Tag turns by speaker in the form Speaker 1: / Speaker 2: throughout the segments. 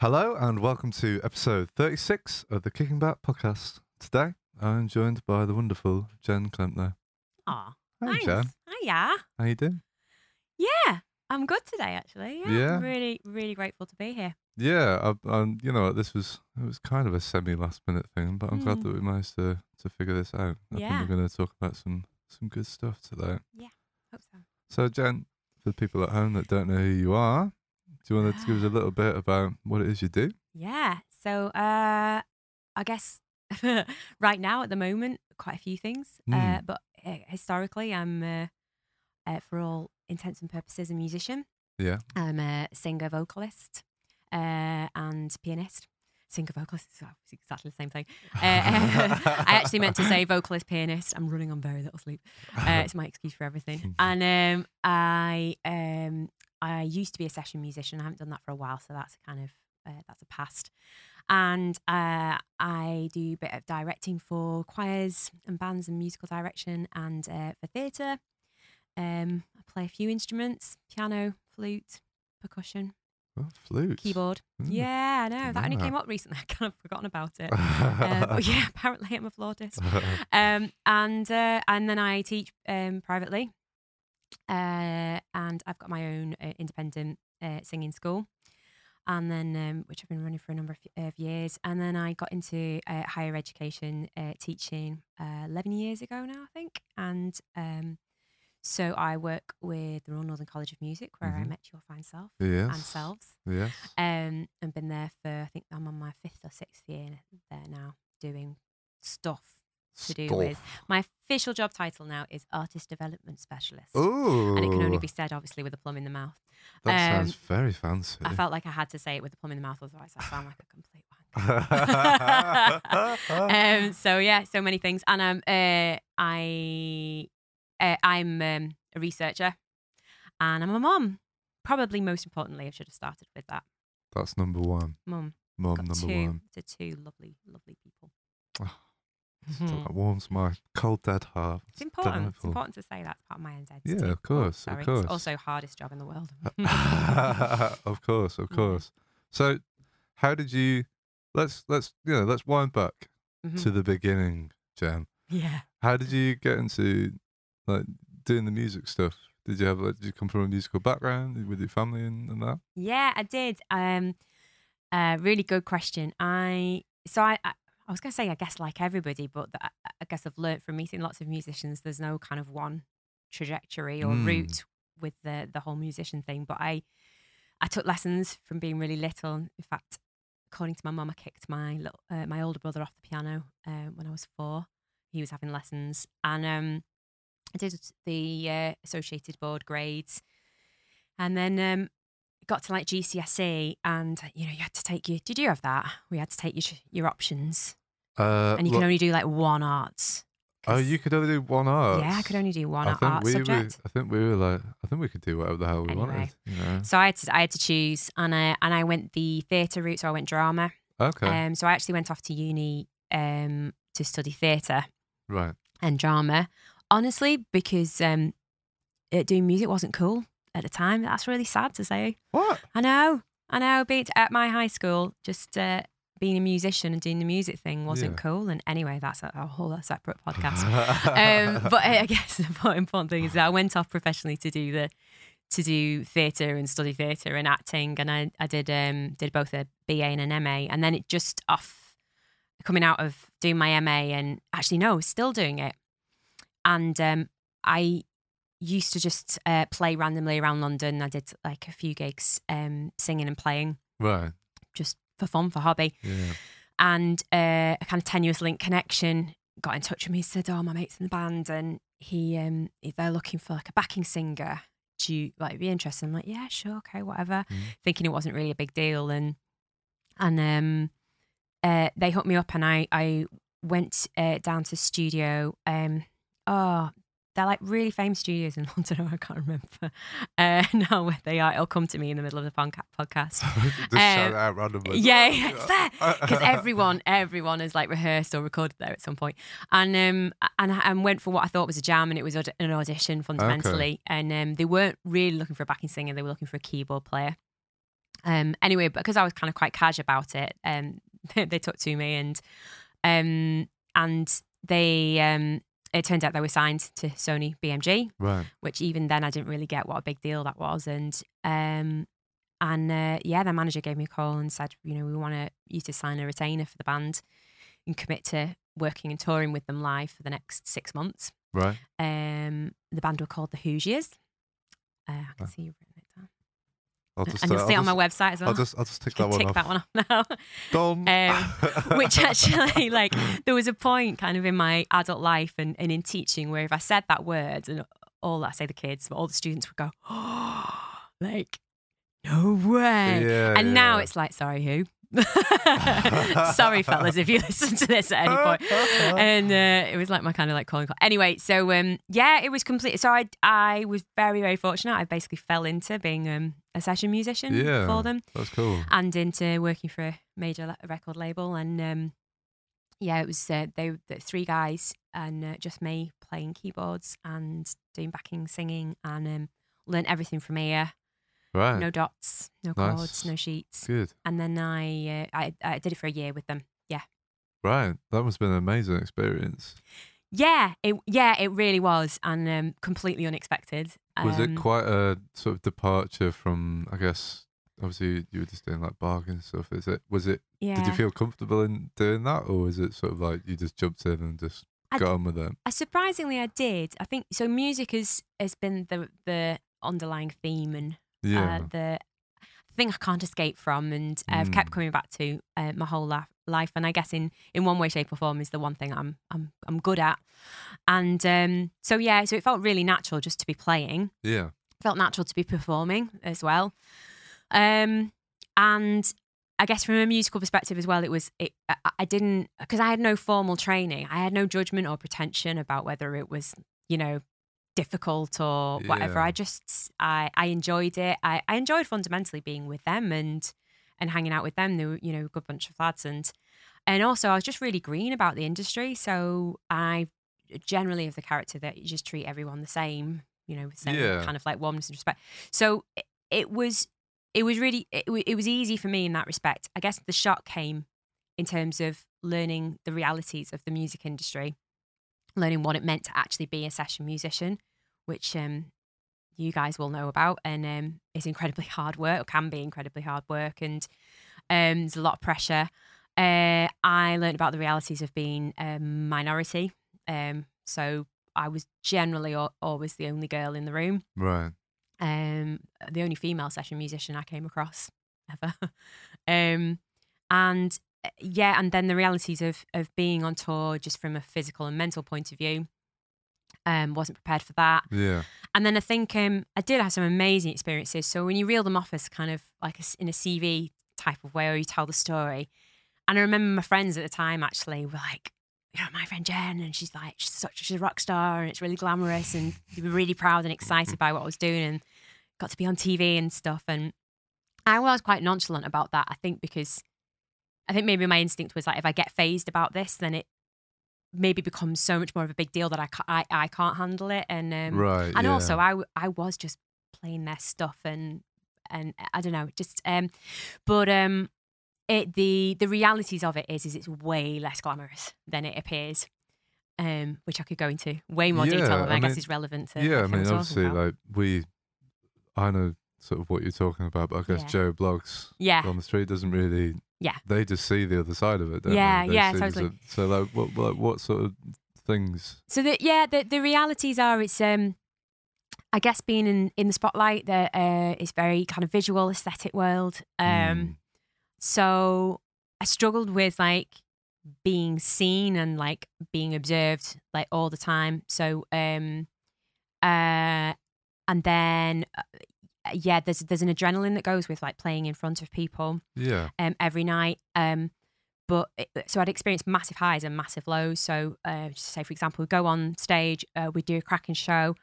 Speaker 1: Hello and welcome to episode 36 of the Kicking Back podcast. Today I'm joined by the wonderful Jen Klempner.
Speaker 2: Aw,
Speaker 1: Hey
Speaker 2: thanks.
Speaker 1: Jen,
Speaker 2: Hiya.
Speaker 1: how you doing?
Speaker 2: Yeah, I'm good today, actually. Yeah,
Speaker 1: Yeah?
Speaker 2: I'm really, really grateful to be here.
Speaker 1: Yeah, I, um, you know this was it was kind of a semi last minute thing, but I'm glad
Speaker 2: Mm.
Speaker 1: that we managed to to figure this out. I
Speaker 2: Yeah.
Speaker 1: think we're going to talk about some some good stuff today. Yeah.
Speaker 2: Hope so.
Speaker 1: So Jen, for the people at home that don't know who you are, do you want to give us a little bit about what it is you do?
Speaker 2: Yeah. So, uh, I guess right now at the moment, quite a few things. Uh,
Speaker 1: Mm.
Speaker 2: but uh, historically, I'm, uh, uh, for all intents and purposes, a musician.
Speaker 1: Yeah.
Speaker 2: I'm a singer, vocalist, uh, and pianist. Singer, vocalist, it's exactly the same thing. Uh, I actually meant to say vocalist, pianist. I'm running on very little sleep. Uh, it's my excuse for everything. And um, I um, I used to be a session musician. I haven't done that for a while, so that's kind of uh, that's a past. And uh, I do a bit of directing for choirs and bands and musical direction, and uh, for theatre. Um, I play a few instruments: piano, flute, percussion,
Speaker 1: oh, flute.
Speaker 2: keyboard.
Speaker 1: Mm.
Speaker 2: Yeah, I know that only came up recently. I kind of forgotten about it. Uh, but yeah, apparently I'm a flautist um, and uh, and then I teach um, privately, uh, and I've got my own uh, independent uh, singing school, and then um, which I've been running for a number of, of years, and then I got into uh, higher education uh, teaching uh, eleven years ago now, I think, and um, so I work with the Royal Northern College of Music, where I
Speaker 1: Mhm.
Speaker 2: met your fine self
Speaker 1: yes.
Speaker 2: and selves,
Speaker 1: Yes.
Speaker 2: um, and been there for I think I'm on my fifth or sixth year there now, doing stuff to do with- my official job title now is artist development specialist.
Speaker 1: Ooh.
Speaker 2: And it can only be said, obviously, with a plum in the mouth.
Speaker 1: That
Speaker 2: um,
Speaker 1: sounds very fancy.
Speaker 2: I felt like I had to say it with a plum in the mouth, otherwise I sound like a complete wanker. um, so yeah, so many things, and um, uh, I, uh, I'm um, a researcher, and I'm a mum. Probably most importantly, I should have started with that.
Speaker 1: That's number one.
Speaker 2: Mum,
Speaker 1: Mum, number
Speaker 2: two
Speaker 1: one.
Speaker 2: to two lovely, lovely people.
Speaker 1: That warms my cold, dead heart.
Speaker 2: It's important. It's important to say that's part of my identity.
Speaker 1: Yeah, of
Speaker 2: Oh,
Speaker 1: course, of course.
Speaker 2: It's also hardest job in the world.
Speaker 1: of course, of
Speaker 2: Yeah.
Speaker 1: course. So, how did you? Let's let's you know let's wind back
Speaker 2: Mhm.
Speaker 1: to the beginning, Jen.
Speaker 2: yeah.
Speaker 1: How did you get into like doing the music stuff? Did you have like, did you come from a musical background with your family and, and that?
Speaker 2: Yeah, I did. Um, uh, really good question. I so I, I I was gonna say I guess like everybody, but the, I guess I've learnt from meeting lots of musicians. There's no kind of one trajectory or
Speaker 1: Mm.
Speaker 2: route with the the whole musician thing. But I I took lessons from being really little. In fact, according to my mum, I kicked my little uh, my older brother off the piano uh, when I was four. He was having lessons, and um, I did the uh, associated board grades, and then um, got to like GCSE, and you know you had to take your. Did you have that? We had to take your your options,
Speaker 1: Uh,
Speaker 2: and you
Speaker 1: look-
Speaker 2: can only do like one arts.
Speaker 1: Oh, you could only do one art.
Speaker 2: Yeah, I could only do one
Speaker 1: I
Speaker 2: art, art
Speaker 1: we
Speaker 2: subject.
Speaker 1: Were, I think we were like, I think we could do whatever the hell we
Speaker 2: Anyway.
Speaker 1: wanted. You know?
Speaker 2: So I had to I had to choose, and I and I went the theatre route. So I went drama.
Speaker 1: Okay,
Speaker 2: Um, so I actually went off to uni um to study theatre
Speaker 1: right.
Speaker 2: and drama. Honestly, because um, uh, doing music wasn't cool at the time. That's really sad to say.
Speaker 1: What?
Speaker 2: I know, I know. Being at my high school, just uh, being a musician and doing the music thing wasn't
Speaker 1: Yeah.
Speaker 2: cool. And anyway, that's a, a whole separate podcast. um, but I guess the important thing is that I went off professionally to do the to do theatre and study theatre and acting, and I I did um did both a BA and an MA, and then it just off coming out of doing my MA and actually no, still doing it, and um I used to just uh, play randomly around London. I did like a few gigs um singing and playing
Speaker 1: right.
Speaker 2: just for fun for hobby.
Speaker 1: Yeah.
Speaker 2: and uh, a kind of tenuous link connection got in touch with me said oh my mate's in the band. And he um they're looking for like a backing singer do you like be interested? I'm like yeah sure okay whatever.
Speaker 1: Mm.
Speaker 2: thinking it wasn't really a big deal. And and um uh they hooked me up and i i went uh, down to studio um oh they're like really famous studios in London. I can't remember uh, now where they are. It'll come to me in the middle of the podca- podcast.
Speaker 1: Just shout out randomly.
Speaker 2: Yeah, yeah, it's there because everyone, everyone has like rehearsed or recorded there at some point. and um, and and went for what I thought was a jam, and it was an audition fundamentally, and um, they weren't really looking for a backing singer; they were looking for a keyboard player, Um, anyway, because I was kind of quite cash about it, um, they took to me and um, and they um, it turned out they were signed to Sony BMG,
Speaker 1: Right.
Speaker 2: which even then I didn't really get what a big deal that was. And um, and uh, yeah, their manager gave me a call and said, you know, we want you to sign a retainer for the band and commit to working and touring with them live for the next six months.
Speaker 1: Right.
Speaker 2: Um, the band were called the Hoosiers. Uh, I can
Speaker 1: Ah.
Speaker 2: see you've written it down,
Speaker 1: I'll just.
Speaker 2: and
Speaker 1: uh,
Speaker 2: you'll
Speaker 1: I'll
Speaker 2: see it on my website as well.
Speaker 1: I'll just. I'll just tick that one
Speaker 2: tick
Speaker 1: off.
Speaker 2: that one off now.
Speaker 1: Done.
Speaker 2: which actually like there was a point kind of in my adult life and, and in teaching where if I said that word and all I say the kids, but all the students would go, oh, like, no way.
Speaker 1: Yeah.
Speaker 2: and now it's like, sorry, who? sorry, fellas, if you listen to this at any point. And uh, it was like my kind of like calling call. Anyway, so um, yeah, it was complete. So I I was very very fortunate. I basically fell into being um, a session musician
Speaker 1: Yeah.
Speaker 2: for them
Speaker 1: That's cool.
Speaker 2: and into working for a major le- record label. And um, yeah, it was uh, they the three guys and uh, just me playing keyboards and doing backing singing and um, learned everything from ear.
Speaker 1: Right.
Speaker 2: No dots, no
Speaker 1: Nice.
Speaker 2: chords, no sheets.
Speaker 1: Good.
Speaker 2: And then I, uh, I I did it for a year with them. Yeah,
Speaker 1: Right. That must have been an amazing experience.
Speaker 2: Yeah, it yeah it really was, and um, completely unexpected.
Speaker 1: Was it
Speaker 2: Um,
Speaker 1: quite a sort of departure from? I guess obviously you were just doing like bargain stuff. Is it? Was it?
Speaker 2: Yeah.
Speaker 1: Did you feel comfortable in doing that, or was it sort of like you just jumped in and just
Speaker 2: I
Speaker 1: got on with it?
Speaker 2: Uh, surprisingly, I did. I think so. Music has has been the the underlying theme and
Speaker 1: Yeah.
Speaker 2: uh, the thing I can't escape from, and I've kept
Speaker 1: Mm.
Speaker 2: coming back to uh, my whole life. Life, and I guess in in one way, shape, or form is the one thing I'm I'm I'm good at, and um, so yeah, so it felt really natural just to be playing.
Speaker 1: yeah.
Speaker 2: felt natural to be performing as well, um, and I guess from a musical perspective as well, it was it. I, I didn't because I had no formal training. I had no judgment or pretension about whether it was you know difficult or whatever.
Speaker 1: Yeah.
Speaker 2: I just I I enjoyed it. I, I enjoyed fundamentally being with them and and hanging out with them. They were you know a good bunch of lads and and also I was just really green about the industry. So I generally have the character that you just treat everyone the same. You know, same
Speaker 1: Yeah.
Speaker 2: kind of like warmness and respect. So it, it was it was really it, it was easy for me in that respect. I guess the shock came in terms of learning the realities of the music industry, learning what it meant to actually be a session musician, which um, you guys will know about, and um, is incredibly hard work, or can be incredibly hard work, and um, there's a lot of pressure. Uh, I learned about the realities of being a minority, um, so I was generally al- always the only girl in the room
Speaker 1: Right.
Speaker 2: um, the only female session musician I came across ever. um, and uh, yeah, and then the realities of of being on tour just from a physical and mental point of view. Um, wasn't prepared for that.
Speaker 1: Yeah.
Speaker 2: And then I think um, I did have some amazing experiences. So when you reel them off as kind of like a in a CV type of way, or you tell the story, and I remember my friends at the time actually were like, you know, my friend Jen, and she's like, she's such she's a rock star, and it's really glamorous, and they were really proud and excited by what I was doing, and got to be on TV and stuff. And I was quite nonchalant about that. I think because I think maybe my instinct was like, if I get phased about this, then it maybe becomes so much more of a big deal that I ca- I, I can't handle it. And um,
Speaker 1: right.
Speaker 2: and
Speaker 1: yeah.
Speaker 2: also I was just playing their stuff and and I don't know just um but um it the the realities of it is is it's way less glamorous than it appears um which I could go into way more detail
Speaker 1: Yeah,
Speaker 2: and
Speaker 1: I
Speaker 2: I, guess
Speaker 1: mean-
Speaker 2: is relevant to
Speaker 1: yeah, I mean, obviously, like we, I know sort of what you're talking about, but I guess
Speaker 2: Yeah.
Speaker 1: Joe Bloggs
Speaker 2: yeah
Speaker 1: on the street doesn't really.
Speaker 2: Yeah.
Speaker 1: They just see the other side of it. Don't
Speaker 2: Yeah,
Speaker 1: they? They
Speaker 2: yeah, totally.
Speaker 1: so, like, what, what, what sort of things?
Speaker 2: so the yeah the the realities are it's um I guess being in in the spotlight that uh is very kind of visual aesthetic world um
Speaker 1: Mm,
Speaker 2: so I struggled with like being seen and like being observed like all the time. So um uh and then uh, yeah, there's there's an adrenaline that goes with like playing in front of people
Speaker 1: yeah.
Speaker 2: um every night. Um but it, so I'd experienced massive highs and massive lows. So uh say for example, we go on stage, uh, we do a cracking show.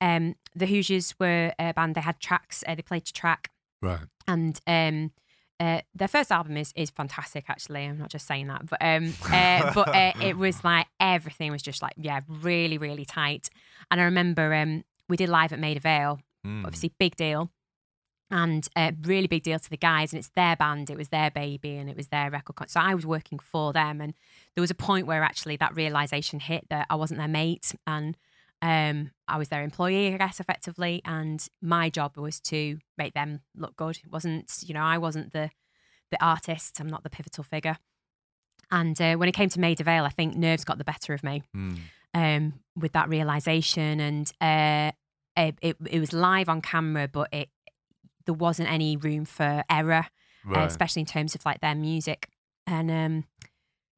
Speaker 2: Um the Hoosiers were a band, they had tracks, uh, they played to track
Speaker 1: Right.
Speaker 2: and um uh, their first album is is fantastic actually i'm not just saying that but um uh, but uh, it was like everything was just like yeah really really tight and i remember um we did live at Maida Vale
Speaker 1: Mm,
Speaker 2: obviously big deal. And a really big deal to the guys and it's their band it was their baby and it was their record con- so i was working for them and there was a point where actually that realization hit that i wasn't their mate and um, i was their employee i guess effectively and my job was to make them look good. It wasn't you know i wasn't the the artist i'm not the pivotal figure. And uh, when it came to Maida Vale, I think nerves got the better of me
Speaker 1: Mm.
Speaker 2: um, with that realization, and uh, it, it it was live on camera, but it there wasn't any room for error, uh, especially in terms of like their music. And um,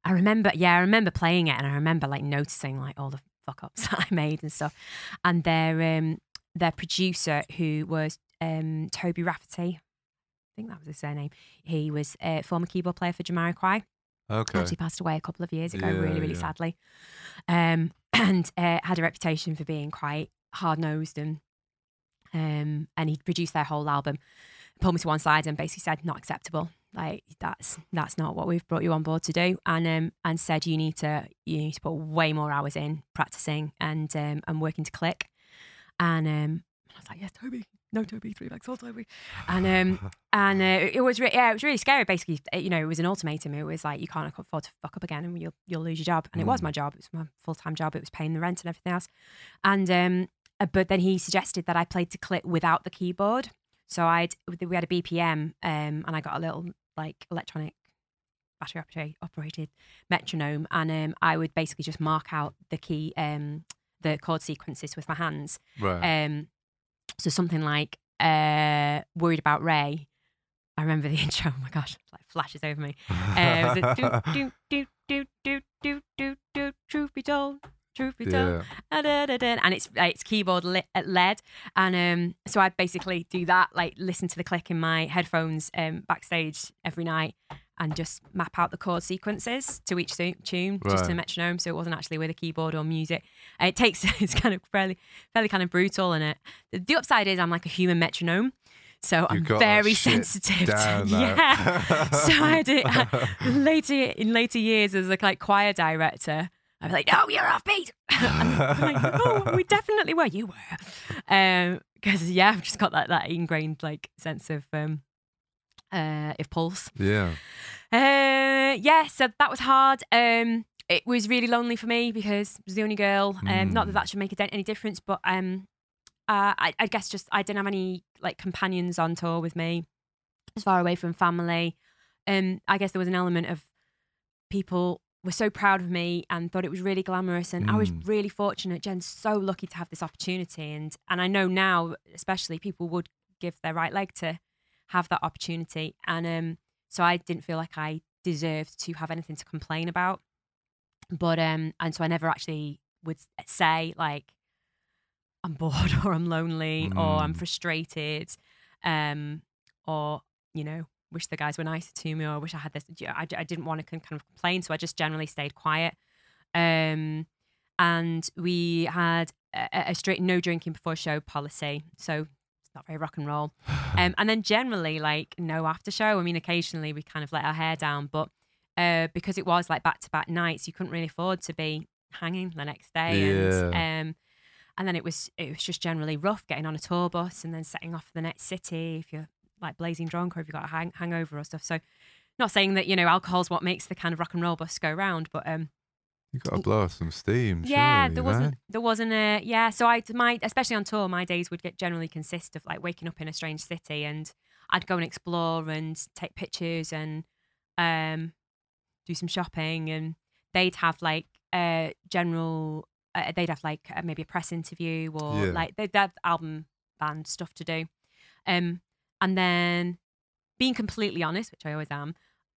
Speaker 2: I remember, yeah, I remember playing it, and I remember like noticing like all the fuck ups that I made and stuff. And their um, their producer, who was um, Toby Rafferty, I think that was his surname. He was a former keyboard player for Jamiroquai
Speaker 1: okay.
Speaker 2: actually passed away a couple of years ago,
Speaker 1: Yeah,
Speaker 2: really, really
Speaker 1: yeah.
Speaker 2: sadly. Um, and uh, had a reputation for being quite hard nosed and um, and he produced their whole album. Pulled me to one side and basically said, "Not acceptable. Like that's that's not what we've brought you on board to do." And um, and said, "You need to you need to put way more hours in practicing and um, and working to click." And um, I was like, "Yes, Toby." No, Toby, three bags, all Toby. And um, and uh, it was re- yeah, it was really scary. Basically, uh, you know, it was an ultimatum. It was like you can't afford to fuck up again, and you'll you'll lose your job. And it was
Speaker 1: Mm.
Speaker 2: my job. It was my full time job. It was paying the rent and everything else. And um, but then he suggested that I played to click without the keyboard. So I'd we had a BPM, um, and I got a little like electronic battery operated, operated metronome, and um, I would basically just mark out the key, um, the chord sequences with my hands.
Speaker 1: right.
Speaker 2: Um, so something like uh, "Worried About Ray." I remember the intro. Oh my gosh, like flashes over me. Uh, it was a do do do do do do do. Truth be told, truth be told,
Speaker 1: yeah.
Speaker 2: Ah, and it's it's keyboard li- uh, led, and um, so I basically do that, like listen to the click in my headphones um, backstage every night, and just map out the chord sequences to each tu- tune, just to
Speaker 1: Right.
Speaker 2: metronome. So it wasn't actually with a keyboard or music. It takes it's kind of fairly fairly kind of brutal, and it the, the upside is I'm like a human metronome. So I'm very sensitive.
Speaker 1: down
Speaker 2: to, yeah. so I did I, later in later years as a like choir director. I'd be like, "No, you're off beat." I'm like, "No, we definitely were. You were." Because yeah, I've just got that that ingrained like sense of um, uh, of pulse.
Speaker 1: yeah.
Speaker 2: Uh, yeah, so that was hard. Um, it was really lonely for me because I was the only girl. Um, not that
Speaker 1: Mm.
Speaker 2: that should make a any difference, but um, uh, I, I guess just I didn't have any like companions on tour with me. I was far away from family. Um, I guess there was an element of people were so proud of me and thought it was really glamorous, and I was
Speaker 1: Mm.
Speaker 2: really fortunate. Jen's so lucky to have this opportunity, and and I know now, especially people would give their right leg to have that opportunity, and um, so I didn't feel like I deserved to have anything to complain about. But um, and so I never actually would say like I'm bored or I'm lonely or I'm
Speaker 1: Mm.
Speaker 2: frustrated, um, or you know wish the guys were nicer to me or I wish I had this. yeah, I, I didn't want to kind of complain, so I just generally stayed quiet. Um, and we had a, a strict no drinking before show policy, so it's not very rock and roll. Um, and then generally, like no after show. I mean, occasionally we kind of let our hair down, but uh, because it was like back to back nights, you couldn't really afford to be hanging the next day. And um, and then it was it was just generally rough getting on a tour bus and then setting off for the next city if you're like blazing drunk or if you've got a hang- hangover or stuff. So, not saying that you know alcohol's what makes the kind of rock and roll bus go round, but um,
Speaker 1: you got to blow off some steam.
Speaker 2: yeah,
Speaker 1: surely,
Speaker 2: there wasn't there wasn't a yeah. So I my especially on tour, my days would get generally consist of like waking up in a strange city and I'd go and explore and take pictures and um do some shopping and they'd have like a general uh, they'd have like uh, maybe a press interview or
Speaker 1: Yeah.
Speaker 2: like they'd have album band stuff to do um and then being completely honest which i always am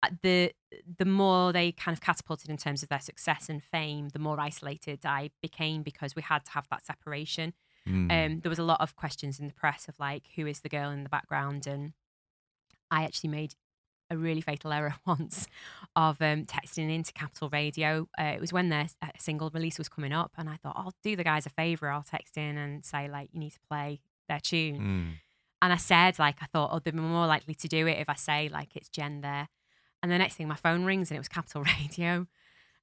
Speaker 2: uh, the the more they kind of catapulted in terms of their success and fame the more isolated i became because we had to have that separation
Speaker 1: Mm.
Speaker 2: um, there was a lot of questions in the press of like, who is the girl in the background? And I actually made a really fatal error once of um, texting into Capital Radio. Uh, it was when their uh, single release was coming up, and I thought I'll do the guys a favor. I'll text in and say like, you need to play their tune.
Speaker 1: Mm.
Speaker 2: And I said like, I thought, oh, they'd be more likely to do it if I say like it's Jen there. And the next thing, my phone rings and it was Capital Radio,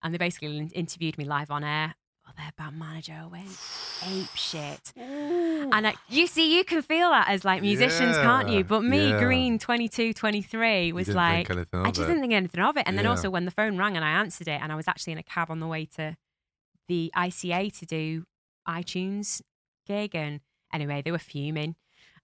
Speaker 2: and they basically in- interviewed me live on air. Well, their band manager went ape shit. And I, you see, you can feel that as like musicians, can't you? But me,
Speaker 1: yeah.
Speaker 2: green 22, 23, was like, I just
Speaker 1: it.
Speaker 2: didn't think anything of it. And then also when the phone rang and I answered it, and I was actually in a cab on the way to the ICA to do iTunes gig, and anyway, they were fuming.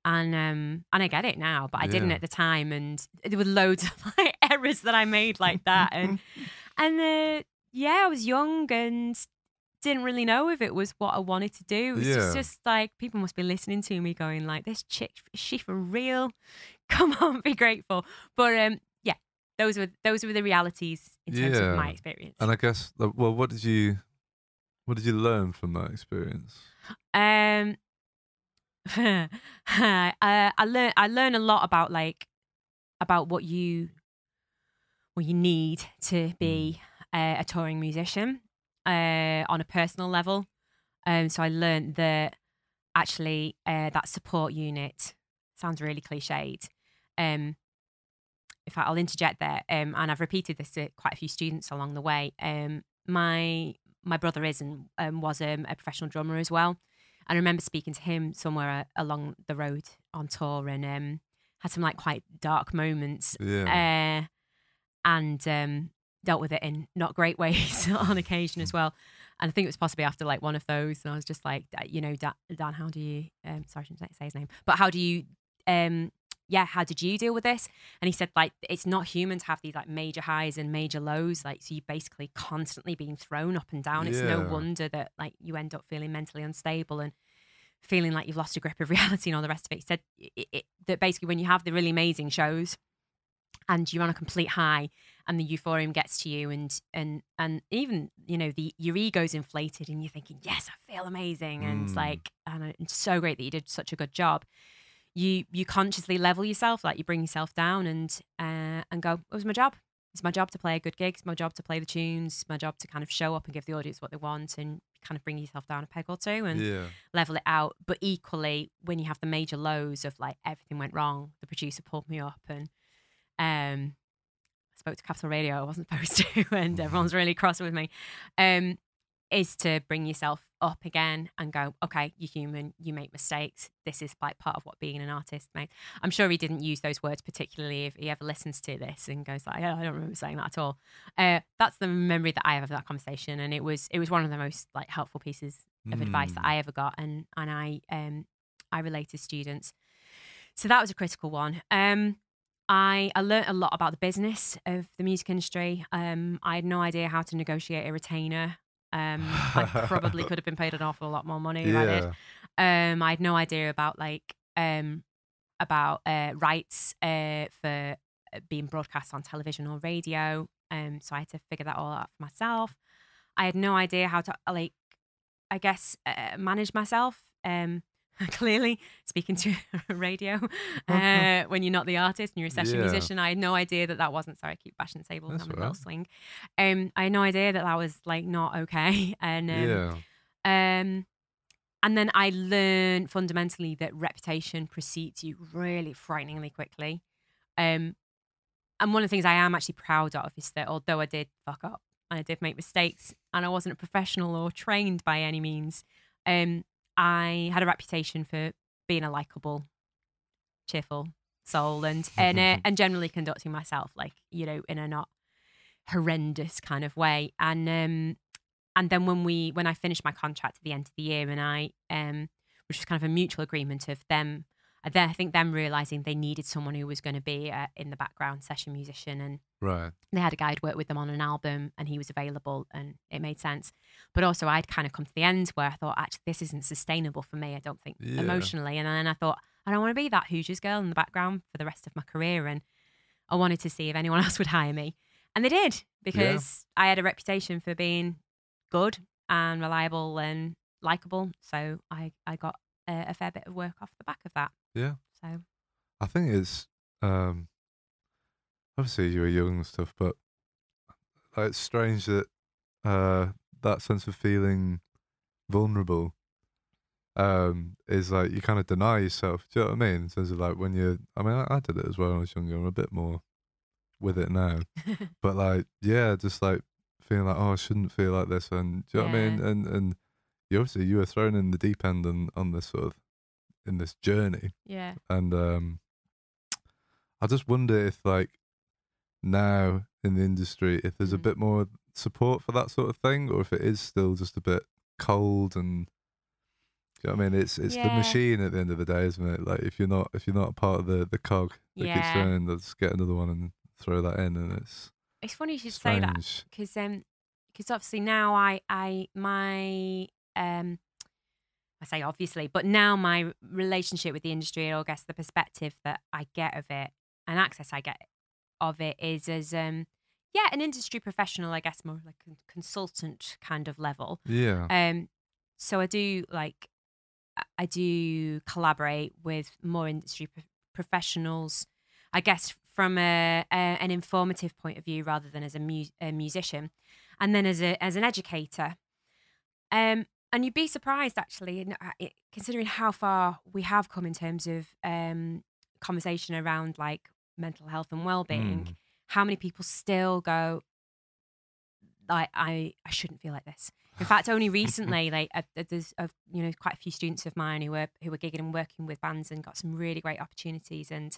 Speaker 2: And um and I get it now, but I didn't at the time, and there were loads of like errors that I made like that, and and uh, yeah, I was young and didn't really know if it was what I wanted to do. It was
Speaker 1: Yeah.
Speaker 2: just, just like people must be listening to me, going like, "This chick, is she for real? Come on, be grateful." But um, yeah, those were those were the realities in terms of my experience.
Speaker 1: And I guess, well, what did you, what did you learn from that experience?
Speaker 2: Um, I I learn I learn a lot about like about what you what you need to be uh, a touring musician uh, on a personal level. Um, so I learned that actually uh, that support unit sounds really cliched. Um, in fact, I'll interject there, um, and I've repeated this to quite a few students along the way. Um, my my brother is and um, was um, a professional drummer as well. And I remember speaking to him somewhere uh, along the road on tour, and um, had some like quite dark moments,
Speaker 1: Yeah.
Speaker 2: uh, and um, dealt with it in not great ways on occasion as well. And I think it was possibly after like one of those, and I was just like, you know, Dan, Dan how do you? Um, sorry, I shouldn't say his name, but how do you? Um, yeah, how did you deal with this? And he said, like, it's not human to have these like major highs and major lows. Like, so you're basically constantly being thrown up and down. It's no wonder that like you end up feeling mentally unstable and feeling like you've lost a grip of reality and all the rest of it. He said it, it, that basically when you have the really amazing shows and you're on a complete high and the euphorium gets to you and and and even you know the your ego's inflated and you're thinking yes I feel amazing and it's
Speaker 1: Mm.
Speaker 2: like and it's so great that you did such a good job. You you consciously level yourself, like you bring yourself down and uh, and go. It was my job. It's my job to play a good gig. It's my job to play the tunes. It's my job to kind of show up and give the audience what they want and kind of bring yourself down a peg or two and
Speaker 1: yeah.
Speaker 2: level it out. But equally, when you have the major lows of like everything went wrong, the producer pulled me up and um, I spoke to Capital Radio. I wasn't supposed to, and everyone's really cross with me. Um, is to bring yourself up again and go, okay, you're human, you make mistakes. This is like part of what being an artist makes. I'm sure he didn't use those words particularly if he ever listens to this and goes like, yeah, I don't remember saying that at all. Uh, that's the memory that I have of that conversation, and it was it was one of the most like helpful pieces of advice that
Speaker 1: Mm.
Speaker 2: I ever got, and and I um I relate to students. So that was a critical one. Um, I I learned a lot about the business of the music industry. Um, I had no idea how to negotiate a retainer. Um, I probably could have been paid an awful lot more money if I did.
Speaker 1: Yeah.
Speaker 2: Um, I had no idea about like um about uh, rights uh, for uh, being broadcast on television or radio. Um, so I had to figure that all out for myself. I had no idea how to like, I guess, uh, manage myself. Um, clearly, speaking to radio uh, when you're not the artist and you're a session
Speaker 1: Yeah.
Speaker 2: musician, I had no idea that that wasn't. Sorry, I keep bashing tables.
Speaker 1: That's
Speaker 2: I'm a little
Speaker 1: right.
Speaker 2: swing. Um, I had no idea that that was like not okay. And um,
Speaker 1: yeah.
Speaker 2: um, and then I learned fundamentally that reputation precedes you really frighteningly quickly. Um, and one of the things I am actually proud of is that although I did fuck up and I did make mistakes and I wasn't a professional or trained by any means, um, I had a reputation for being a likable, cheerful soul and and uh, and generally conducting myself like you know in a not horrendous kind of way. And um, and then when we when I finished my contract at the end of the year, and I um, which was kind of a mutual agreement of them. I then I think them realizing they needed someone who was going to be uh, in the background session musician, and
Speaker 1: Right.
Speaker 2: they had a guy who'd worked with them on an album, and he was available, and it made sense. But also, I'd kind of come to the end where I thought, actually, this isn't sustainable for me. I don't think
Speaker 1: Yeah.
Speaker 2: emotionally, and then I thought, I don't want to be that Hoosiers girl in the background for the rest of my career, and I wanted to see if anyone else would hire me, and they did because I had a reputation for being good and reliable and likable. So I I got a, a fair bit of work off the back of that.
Speaker 1: Yeah.
Speaker 2: So
Speaker 1: I think it's um obviously you were young and stuff, but like, it's strange that uh that sense of feeling vulnerable um is like you kind of deny yourself. Do you know what I mean? In terms of like when you I mean I, I did it as well when I was younger, I'm a bit more with it now. but like yeah, just like feeling like, oh I shouldn't feel like this and do you know what I mean? And and you obviously you were thrown in the deep end on, on this sort of in this journey,
Speaker 2: Yeah.
Speaker 1: and um, I just wonder if like now in the industry, if there's a
Speaker 2: Mm.
Speaker 1: bit more support for that sort of thing, or if it is still just a bit cold and. You know what I mean? It's it's the machine at the end of the day, isn't it? Like if you're not if you're not a part of the the cog that keeps
Speaker 2: Yeah.
Speaker 1: turning, they'll just get another one and throw that in, and it's
Speaker 2: It's funny you should say that because um because obviously now I I my um I say obviously, but now my relationship with the industry, or I guess the perspective that I get of it and access I get of it is as um yeah an industry professional, I guess more like a consultant kind of level.
Speaker 1: Yeah.
Speaker 2: Um, so I do like I- do collaborate with more industry pro- professionals, I guess from a, a an informative point of view rather than as a, mu- a musician, and then as a as an educator. Um, and you'd be surprised actually, uh, considering how far we have come in terms of um, conversation around like mental health and well being.
Speaker 1: Mm.
Speaker 2: How many people still go? like I I shouldn't feel like this. In fact, only recently, like uh, there's uh, you know quite a few students of mine who were who were gigging and working with bands and got some really great opportunities, and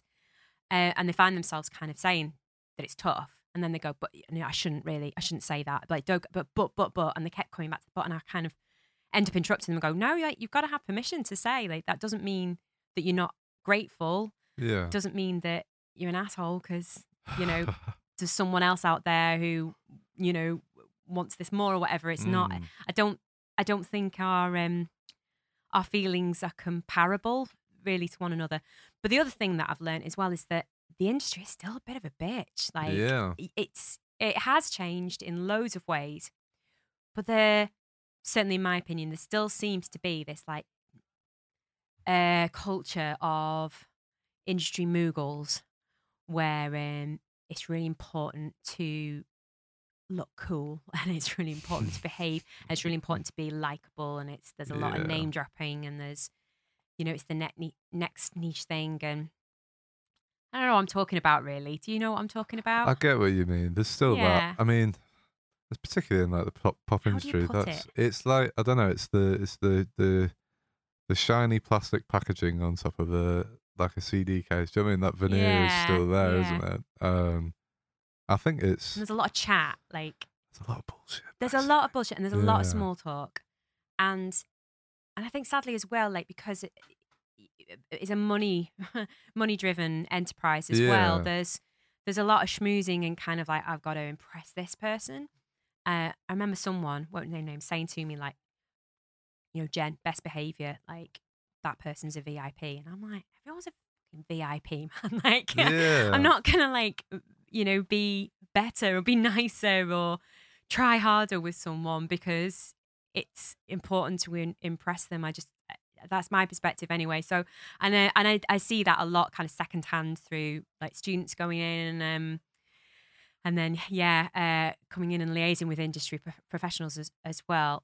Speaker 2: uh, and they find themselves kind of saying that it's tough, and then they go, but you know, I shouldn't really, I shouldn't say that, like don't, but but but but, and they kept coming back to the but, and I kind of end up interrupting them and go, no, like you've got to have permission to say, like that doesn't mean that you're not grateful,
Speaker 1: Yeah.
Speaker 2: doesn't mean that you're an asshole because you know there's someone else out there who you know wants this more or whatever it's not
Speaker 1: Mm.
Speaker 2: i don't i don't think our um our feelings are comparable really to one another but the other thing that i've learned as well is that the industry is still a bit of a bitch like
Speaker 1: yeah.
Speaker 2: it's it has changed in loads of ways but there certainly in my opinion there still seems to be this like uh culture of industry moogles where um it's really important to look cool and it's really important to behave and it's really important to be likable and it's there's a lot of name dropping and there's you know it's the ne- next niche thing and I don't know what I'm talking about really. Do you know what I'm talking about?
Speaker 1: I get what you mean. There's still
Speaker 2: Yeah.
Speaker 1: that. I mean, it's particularly in like the pop pop
Speaker 2: How do you
Speaker 1: industry. That's
Speaker 2: it?
Speaker 1: it's like I don't know. It's the it's the the the shiny plastic packaging on top of a like a CD case. Do you know what I mean that veneer is still there,
Speaker 2: yeah.
Speaker 1: not it? Um, I think it's
Speaker 2: And there's a lot of chat. Like
Speaker 1: it's a lot of bullshit.
Speaker 2: there's a lot of bullshit and there's a lot of small talk, and and I think sadly as well, like because it is a money money driven enterprise as well. There's there's a lot of schmoozing and kind of like I've got to impress this person. Uh, I remember someone, won't name names, saying to me like, you know, Jen, best behavior, like that person's a VIP, and I'm like, everyone's a fucking VIP, man. like,
Speaker 1: Yeah.
Speaker 2: I'm not gonna like, you know, be better or be nicer or try harder with someone because it's important to in- impress them. I just that's my perspective anyway. So and I, and I, I see that a lot kind of secondhand through like students going in and um and then yeah uh coming in and liaising with industry pro- professionals as, as well.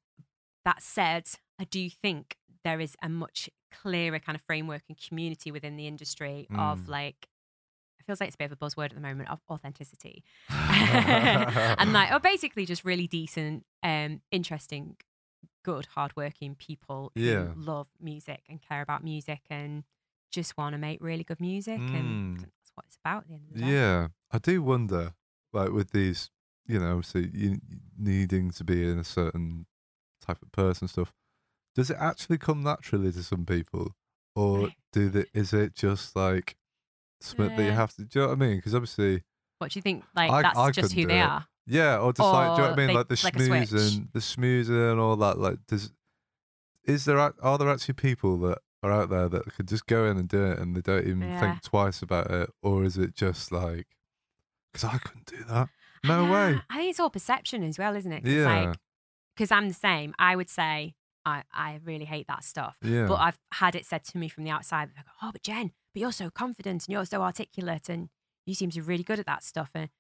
Speaker 2: That said, I do think there is a much clearer kind of framework and community within the industry of
Speaker 1: Mm.
Speaker 2: like it feels like it's a bit of a buzzword at the moment of authenticity and like, oh, basically just really decent, um, interesting, good, hardworking people who
Speaker 1: Yeah.
Speaker 2: love music and care about music and just want to make really good music, and
Speaker 1: Mm.
Speaker 2: that's what it's about. At the end of the day.
Speaker 1: Yeah, I do wonder, like with these, you know, obviously you needing to be in a certain type of person stuff. Does it actually come naturally to some people, or do they? Is it just like something that you have to? Do you know what I mean? Because obviously,
Speaker 2: What do you think? Like
Speaker 1: I-
Speaker 2: that's
Speaker 1: I
Speaker 2: just who they
Speaker 1: it.
Speaker 2: are.
Speaker 1: yeah, or just like, do you know what I mean?
Speaker 2: they-
Speaker 1: Like the
Speaker 2: like
Speaker 1: schmoozing, the schmoozing and all that. Like, does is there are there actually people that are out there that could just go in and do it and they don't even
Speaker 2: Yeah.
Speaker 1: think twice about it, or is it just like? Because I couldn't do that. No
Speaker 2: I
Speaker 1: way.
Speaker 2: I think it's all perception as well, isn't it? Cause
Speaker 1: Yeah.
Speaker 2: Like, because I'm the same. I would say I, I really hate that stuff.
Speaker 1: Yeah.
Speaker 2: But I've had it said to me from the outside, like, oh, but Jen, but you're so confident and you're so articulate and you seem to be really good at that stuff. And,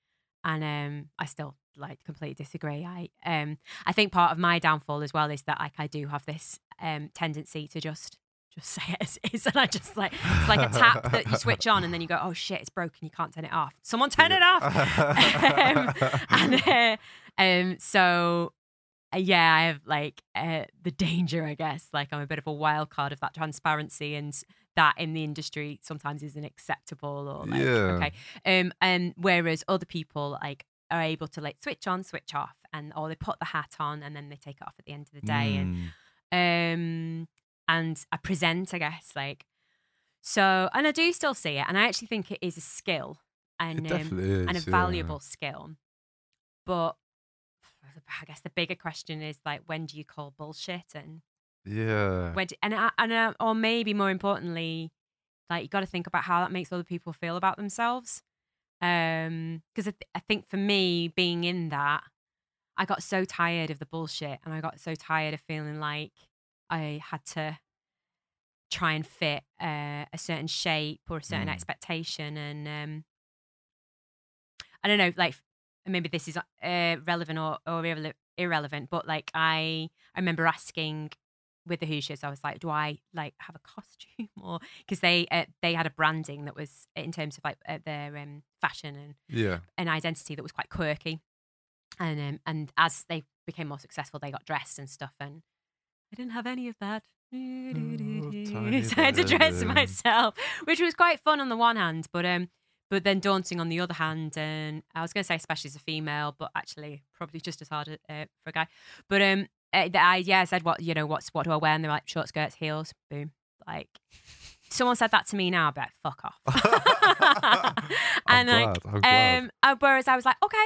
Speaker 2: and um, I still like completely disagree. I um, I think part of my downfall as well is that like I do have this um tendency to just just say it as it is, and I just like it's like a tap that you switch on and then you go, oh shit, it's broken, you can't turn it off. Someone turn it off. um, and uh, um, so uh, yeah, I have like uh, the danger, I guess. Like I'm a bit of a wild card of that transparency and that in the industry sometimes isn't acceptable or like
Speaker 1: Yeah.
Speaker 2: okay. Um and whereas other people like are able to like switch on, switch off and or they put the hat on and then they take it off at the end of the day and
Speaker 1: Mm.
Speaker 2: um and I present, I guess, like so and I do still see it and I actually think it is a skill and um,
Speaker 1: is.
Speaker 2: and a
Speaker 1: yeah.
Speaker 2: valuable skill. But I guess the bigger question is like, when do you call bullshit? And
Speaker 1: Yeah.
Speaker 2: when, do, and I- and uh, or maybe more importantly, like you got to think about how that makes other people feel about themselves. Um, because I, th- I think for me, being in that, I got so tired of the bullshit, and I got so tired of feeling like I had to try and fit uh, a certain shape or a certain
Speaker 1: Mm.
Speaker 2: expectation, and um, I don't know, like maybe this is uh, relevant or, or irrele- irrelevant, but like I, I remember asking with the Hoosiers, I was like, do I like have a costume or because they uh, they had a branding that was in terms of like uh, their um, fashion and
Speaker 1: Yeah.
Speaker 2: an identity that was quite quirky, and um, and as they became more successful, they got dressed and stuff, and I didn't have any of that.
Speaker 1: tiny
Speaker 2: so I had to dress myself, which was quite fun on the one hand, but um, but then daunting on the other hand. And I was going to say, especially as a female, but actually probably just as hard uh, for a guy. But um, uh, I yeah, I said what you know, what's what do I wear? And they're like short skirts, heels, boom. Like someone said that to me now, I'd be like, fuck off.
Speaker 1: I'm
Speaker 2: and like,
Speaker 1: glad. I'm
Speaker 2: um, whereas I was like, okay,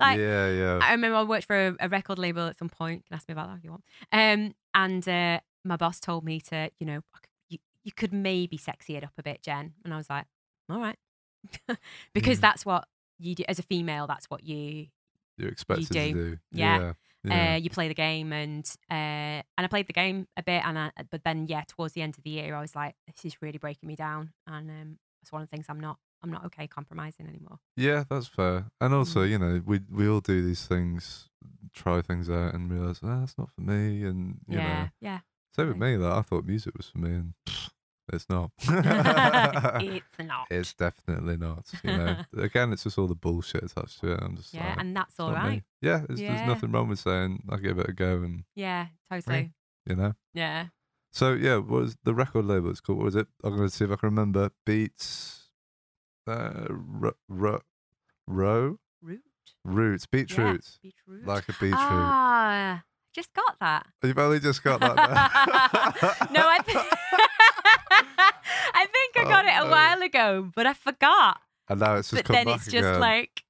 Speaker 2: like
Speaker 1: yeah, yeah.
Speaker 2: I remember I worked for a, a record label at some point. You can ask me about that if you want. Um, and uh, my boss told me to, you know, you, you could maybe sexy it up a bit, Jen. And I was like, all right, because
Speaker 1: Mm.
Speaker 2: that's what you do as a female. That's what you
Speaker 1: You're expected to
Speaker 2: do.
Speaker 1: do.
Speaker 2: Yeah.
Speaker 1: Yeah. yeah.
Speaker 2: uh, you play the game, and uh, and I played the game a bit, and I, but then yeah, towards the end of the year, I was like, this is really breaking me down, and um, it's one of the things I'm not I'm not okay compromising anymore.
Speaker 1: Yeah, that's fair. And also,
Speaker 2: Mm.
Speaker 1: you know, we we all do these things, try things out, and realize ah, that's not for me. And you
Speaker 2: yeah,
Speaker 1: know,
Speaker 2: yeah.
Speaker 1: same with me. Like I thought music was for me, and it's not.
Speaker 2: it's not.
Speaker 1: it's definitely not. You know, again, it's just all the bullshit attached to it. I'm just
Speaker 2: yeah,
Speaker 1: like,
Speaker 2: and that's all
Speaker 1: right. me. Yeah,
Speaker 2: Yeah.
Speaker 1: there's nothing wrong with saying I'll give it a go, and
Speaker 2: Yeah, totally.
Speaker 1: you know.
Speaker 2: Yeah.
Speaker 1: So yeah, what was the record label? It's called. What was it? I'm going to see if I can remember. Beats, uh, ro, ro, row,
Speaker 2: Root.
Speaker 1: roots, beetroot,
Speaker 2: Beetroot.
Speaker 1: like a beetroot.
Speaker 2: Ah, just got that.
Speaker 1: You've only just got that.
Speaker 2: no, I, th- I think I got
Speaker 1: Oh,
Speaker 2: it a
Speaker 1: no.
Speaker 2: while ago, but I forgot.
Speaker 1: and now it's just
Speaker 2: but then it's just
Speaker 1: again.
Speaker 2: like,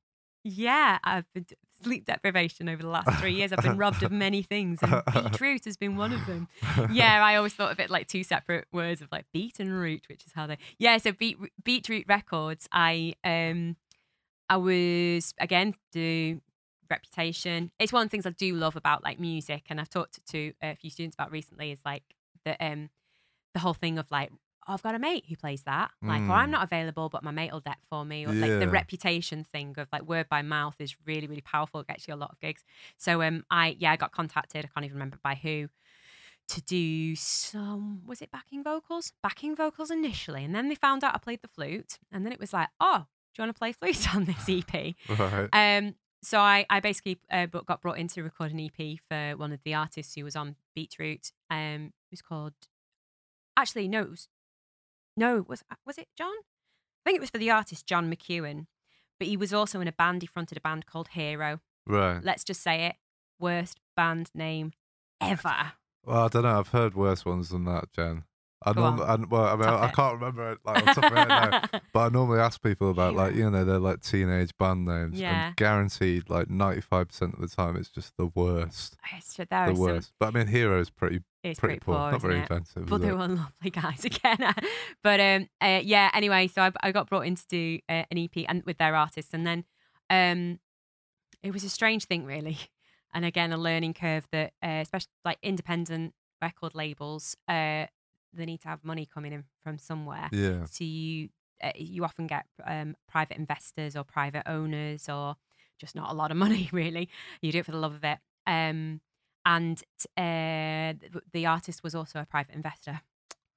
Speaker 2: yeah, I've been sleep deprivation over the last three years. I've been robbed of many things, and beetroot has been one of them. Yeah, I always thought of it like two separate words of like beet and root, which is how they. Yeah, so beet beetroot records. I um, I was again do reputation. It's one of the things I do love about like music, and I've talked to a few students about recently. Is like the um, the whole thing of like. Oh, I've got a mate who plays that. Like, or I'm
Speaker 1: Mm.
Speaker 2: not available, but my mate will deck for me. Or like the reputation thing of like word by mouth is really, really powerful. It gets you a lot of gigs. So um I yeah, I got contacted, I can't even remember by who, to do some was it backing vocals? Backing vocals initially. And then they found out I played the flute. And then it was like, oh, do you want to play flute on this EP?
Speaker 1: right.
Speaker 2: Um, so I, I basically uh, got brought in to record an EP for one of the artists who was on Beetroot. Um, it was called. Actually, no, it was no, was uh, was it John? I think it was for the artist John McEwen, but he was also in a band. He fronted a band called Hero.
Speaker 1: right.
Speaker 2: Let's just say it, worst band name ever.
Speaker 1: Well, I don't know. I've heard worse ones than that, Jen. I
Speaker 2: Go
Speaker 1: norm-
Speaker 2: on.
Speaker 1: I, well, I mean, I, I can't remember it like on top of my head now. But I normally ask people about like you know they're like teenage band names,
Speaker 2: Yeah.
Speaker 1: and guaranteed like ninety five percent of the time it's just the worst,
Speaker 2: It's there
Speaker 1: the
Speaker 2: are some-
Speaker 1: worst. But I mean, Hero's pretty
Speaker 2: it's
Speaker 1: pretty,
Speaker 2: pretty
Speaker 1: poor,
Speaker 2: poor,
Speaker 1: not very inventive.
Speaker 2: but they were lovely guys again. but um, uh, yeah. Anyway, so I, I got brought in to do uh, an EP and with their artists, and then um, it was a strange thing, really, and again a learning curve that, uh, especially like independent record labels, uh, they need to have money coming in from somewhere.
Speaker 1: Yeah,
Speaker 2: So you uh, you often get um, private investors or private owners or just not a lot of money really. You do it for the love of it. Um, and uh, the artist was also a private investor.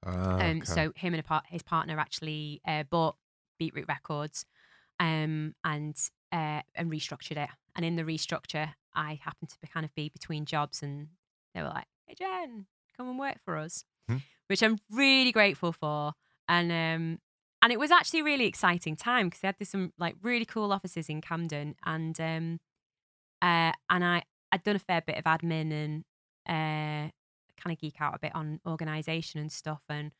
Speaker 1: Ah,
Speaker 2: Um,
Speaker 1: okay.
Speaker 2: So him and a par- his partner actually uh, bought Beetroot Records um, and uh, and restructured it and in the restructure, I happened to be, kind of be between jobs, and they were like, "Hey, Jen, come and work for us,"
Speaker 1: Hmm.
Speaker 2: which I'm really grateful for. And um, and it was actually a really exciting time because they had this some like really cool offices in Camden, and um, uh, and I I'd done a fair bit of admin and uh, kind of geek out a bit on organisation and stuff, and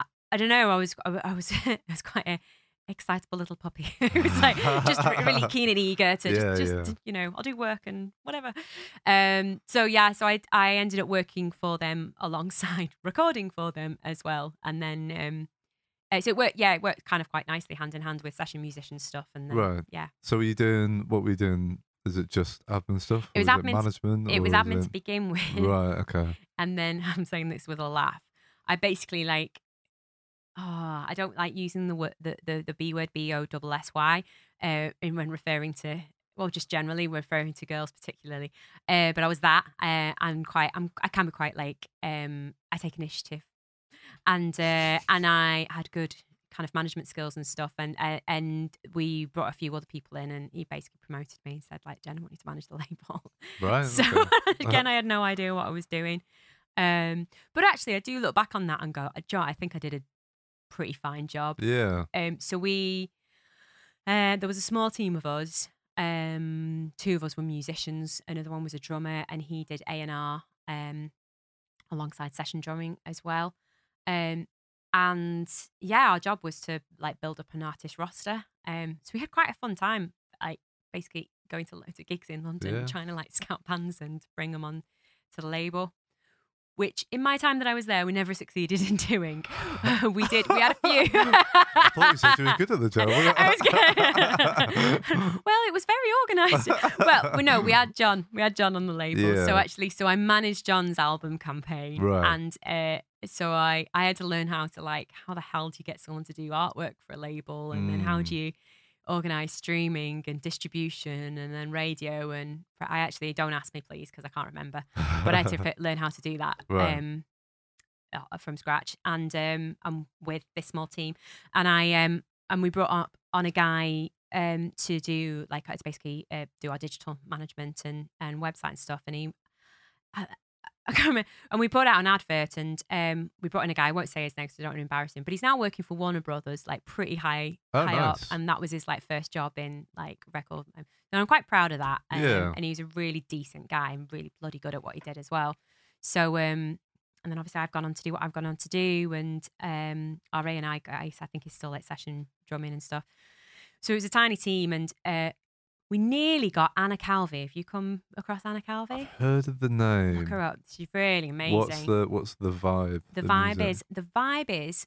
Speaker 2: I, I don't know, I was I, I was I was quite a excitable little puppy. it was like just really keen and eager to
Speaker 1: Yeah,
Speaker 2: just,
Speaker 1: yeah.
Speaker 2: you know I'll do work and whatever. Um, so yeah, so I I ended up working for them alongside recording for them as well, and then um, uh, so it worked. Yeah, it worked kind of quite nicely hand in hand with session musician stuff, and then,
Speaker 1: Right.
Speaker 2: yeah,
Speaker 1: So were you doing what were you doing? Is it just admin stuff?
Speaker 2: It was admin-
Speaker 1: management.
Speaker 2: it was admin
Speaker 1: it-
Speaker 2: to begin with,
Speaker 1: Right. Okay.
Speaker 2: and then I'm saying this with a laugh. I basically like. Oh, I don't like using the word the the, the B word B O double S Y uh, in when referring to well, just generally referring to girls particularly. Uh, but I was that. Uh, I'm quite. I'm. I can be quite like. Um, I take initiative, and uh, and I had good kind of management skills and stuff. And uh, and we brought a few other people in, and he basically promoted me and said like, Jen, I want you to manage the label.
Speaker 1: Right.
Speaker 2: So
Speaker 1: okay.
Speaker 2: again, I had no idea what I was doing. Um, but actually, I do look back on that and go, Joe, I think I did a pretty fine job.
Speaker 1: Yeah.
Speaker 2: Um, so we, uh, there was a small team of us. Um, two of us were musicians. Another one was a drummer, and he did A and R um, alongside session drumming as well. Um, and yeah, our job was to like build up an artist roster. Um, so we had quite a fun time, like basically going to loads of gigs in London,
Speaker 1: Yeah.
Speaker 2: trying to like scout bands and bring them on to the label. Which in my time that I was there, we never succeeded in doing. we did. We had a few.
Speaker 1: I thought you said you were good at the job.
Speaker 2: I was good. well, it was very organised. Well, we no, we had John. We had John on the label. So actually, so I managed John's album campaign,
Speaker 1: Right.
Speaker 2: and uh, so I I had to learn how to like how the hell do you get someone to do artwork for a label, and then how
Speaker 1: Mm.
Speaker 2: do you organize streaming and distribution and then radio and I actually don't ask me please because I can't remember but I had to learn how to do that
Speaker 1: Right.
Speaker 2: um, uh, from scratch. And um, I'm with this small team, and I um, and we brought up on a guy um to do like it's basically uh, do our digital management and and website and stuff. And he, I, I can't remember. And we put out an advert, and um, we brought in a guy. I won't say his name because I don't want to embarrass him, but he's now working for Warner Brothers, like pretty high
Speaker 1: Oh,
Speaker 2: high up, and that was his like first job in like record. um, And I'm quite proud of that. Um,
Speaker 1: Yeah.
Speaker 2: And he was a really decent guy and really bloody good at what he did as well. So um, and then obviously I've gone on to do what I've gone on to do, and um, our A and R I think is still like session drumming and stuff. So it was a tiny team, and uh, we nearly got Anna Calvi. Have you come across Anna Calvi?
Speaker 1: Heard of the name?
Speaker 2: Look her up. She's really amazing.
Speaker 1: What's the What's the vibe?
Speaker 2: the vibe
Speaker 1: music?
Speaker 2: is the vibe is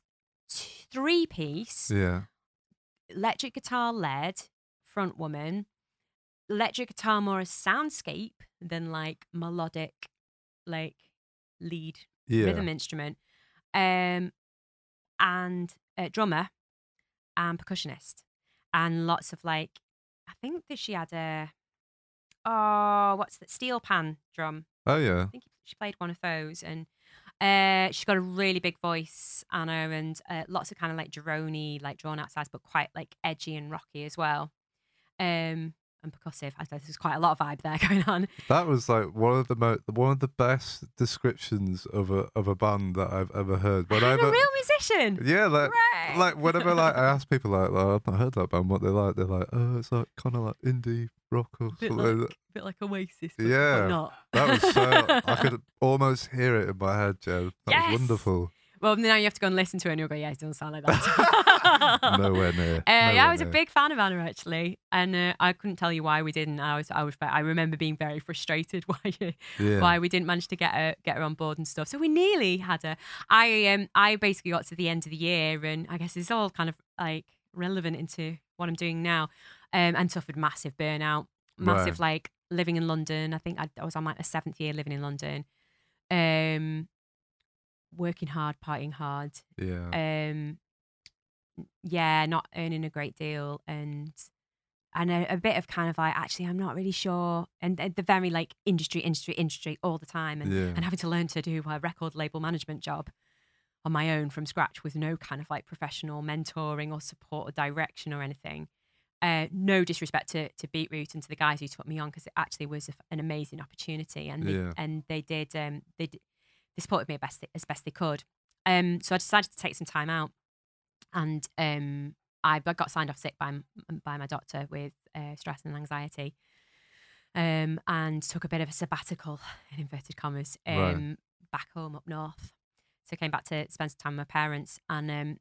Speaker 2: three piece
Speaker 1: Yeah.
Speaker 2: electric guitar led front woman, electric guitar more a soundscape than like melodic, like lead
Speaker 1: Yeah.
Speaker 2: rhythm instrument, um, and uh, drummer and percussionist, and lots of like, think that she had a, oh, what's that steel pan drum?
Speaker 1: Oh yeah.
Speaker 2: I think she played one of those, and uh, she's got a really big voice, Anna, and uh, lots of kind of like droney, like drawn out sides, but quite like edgy and rocky as well, um, and percussive. I suppose there's quite a lot of vibe there going on.
Speaker 1: That was like one of the mo- one of the best descriptions of a of a band that I've ever heard.
Speaker 2: I'm
Speaker 1: Whenever,
Speaker 2: a real musician.
Speaker 1: yeah, like
Speaker 2: Right.
Speaker 1: like whenever like I ask people like, oh, I've not heard that band, what they like, they're like, oh, it's like kind of like indie rock or
Speaker 2: bit
Speaker 1: something.
Speaker 2: like, bit like Oasis, but,
Speaker 1: Yeah.
Speaker 2: not.
Speaker 1: That was so I could almost hear it in my head, Joe. That
Speaker 2: Yes.
Speaker 1: was wonderful.
Speaker 2: Well, now you have to go and listen to it, and you'll go, "Yeah, it doesn't sound like that."
Speaker 1: Nowhere near.
Speaker 2: Uh, yeah, I
Speaker 1: Nowhere
Speaker 2: was a big fan of Anna actually, and uh, I couldn't tell you why we didn't. I was, I was, I remember being very frustrated why
Speaker 1: Yeah.
Speaker 2: why we didn't manage to get her get her on board and stuff. So we nearly had her. I um I basically got to the end of the year, and I guess it's all kind of like relevant into what I'm doing now, um, and suffered massive burnout, massive like living in London. I think I, I was on a seventh year living in London, um, working hard, partying hard,
Speaker 1: Yeah.
Speaker 2: um yeah not earning a great deal and and a, a bit of kind of like actually i'm not really sure and, and the very like industry industry industry all the time and,
Speaker 1: Yeah.
Speaker 2: and having to learn to do a record label management job on my own from scratch with no kind of like professional mentoring or support or direction or anything uh, no disrespect to, to Beetroot and to the guys who took me on because it actually was a an amazing opportunity and they,
Speaker 1: Yeah.
Speaker 2: and they did um, they they supported me as best as best they could. Um, so I decided to take some time out, and um, I got signed off sick by by my doctor with uh, stress and anxiety, um, and took a bit of a sabbatical in inverted commas um,
Speaker 1: Right.
Speaker 2: back home up north. So I came back to spend some time with my parents and um,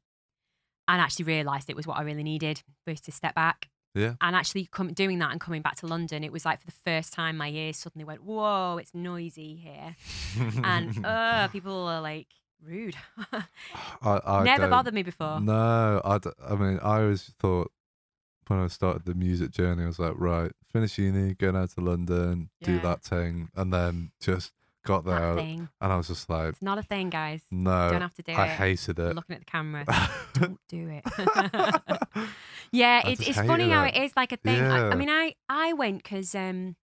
Speaker 2: and actually realised it was what I really needed was to step back.
Speaker 1: Yeah.
Speaker 2: And actually come, doing that and coming back to London, it was like for the first time my ears suddenly went, whoa, it's noisy here. And uh, people are like rude.
Speaker 1: I, I
Speaker 2: Never bothered me before.
Speaker 1: No, I, d- I mean, I always thought when I started the music journey, I was like, right, finish uni, go down to London, do that thing, and then just got there, and I was just like,
Speaker 2: It's not a thing, guys.
Speaker 1: no,
Speaker 2: Don't have to do
Speaker 1: I
Speaker 2: it.
Speaker 1: hated it.
Speaker 2: Looking at the camera. Don't do it. yeah,
Speaker 1: I
Speaker 2: it's
Speaker 1: just
Speaker 2: it's
Speaker 1: hated
Speaker 2: funny how it is like a thing. I, I mean, I I went because um,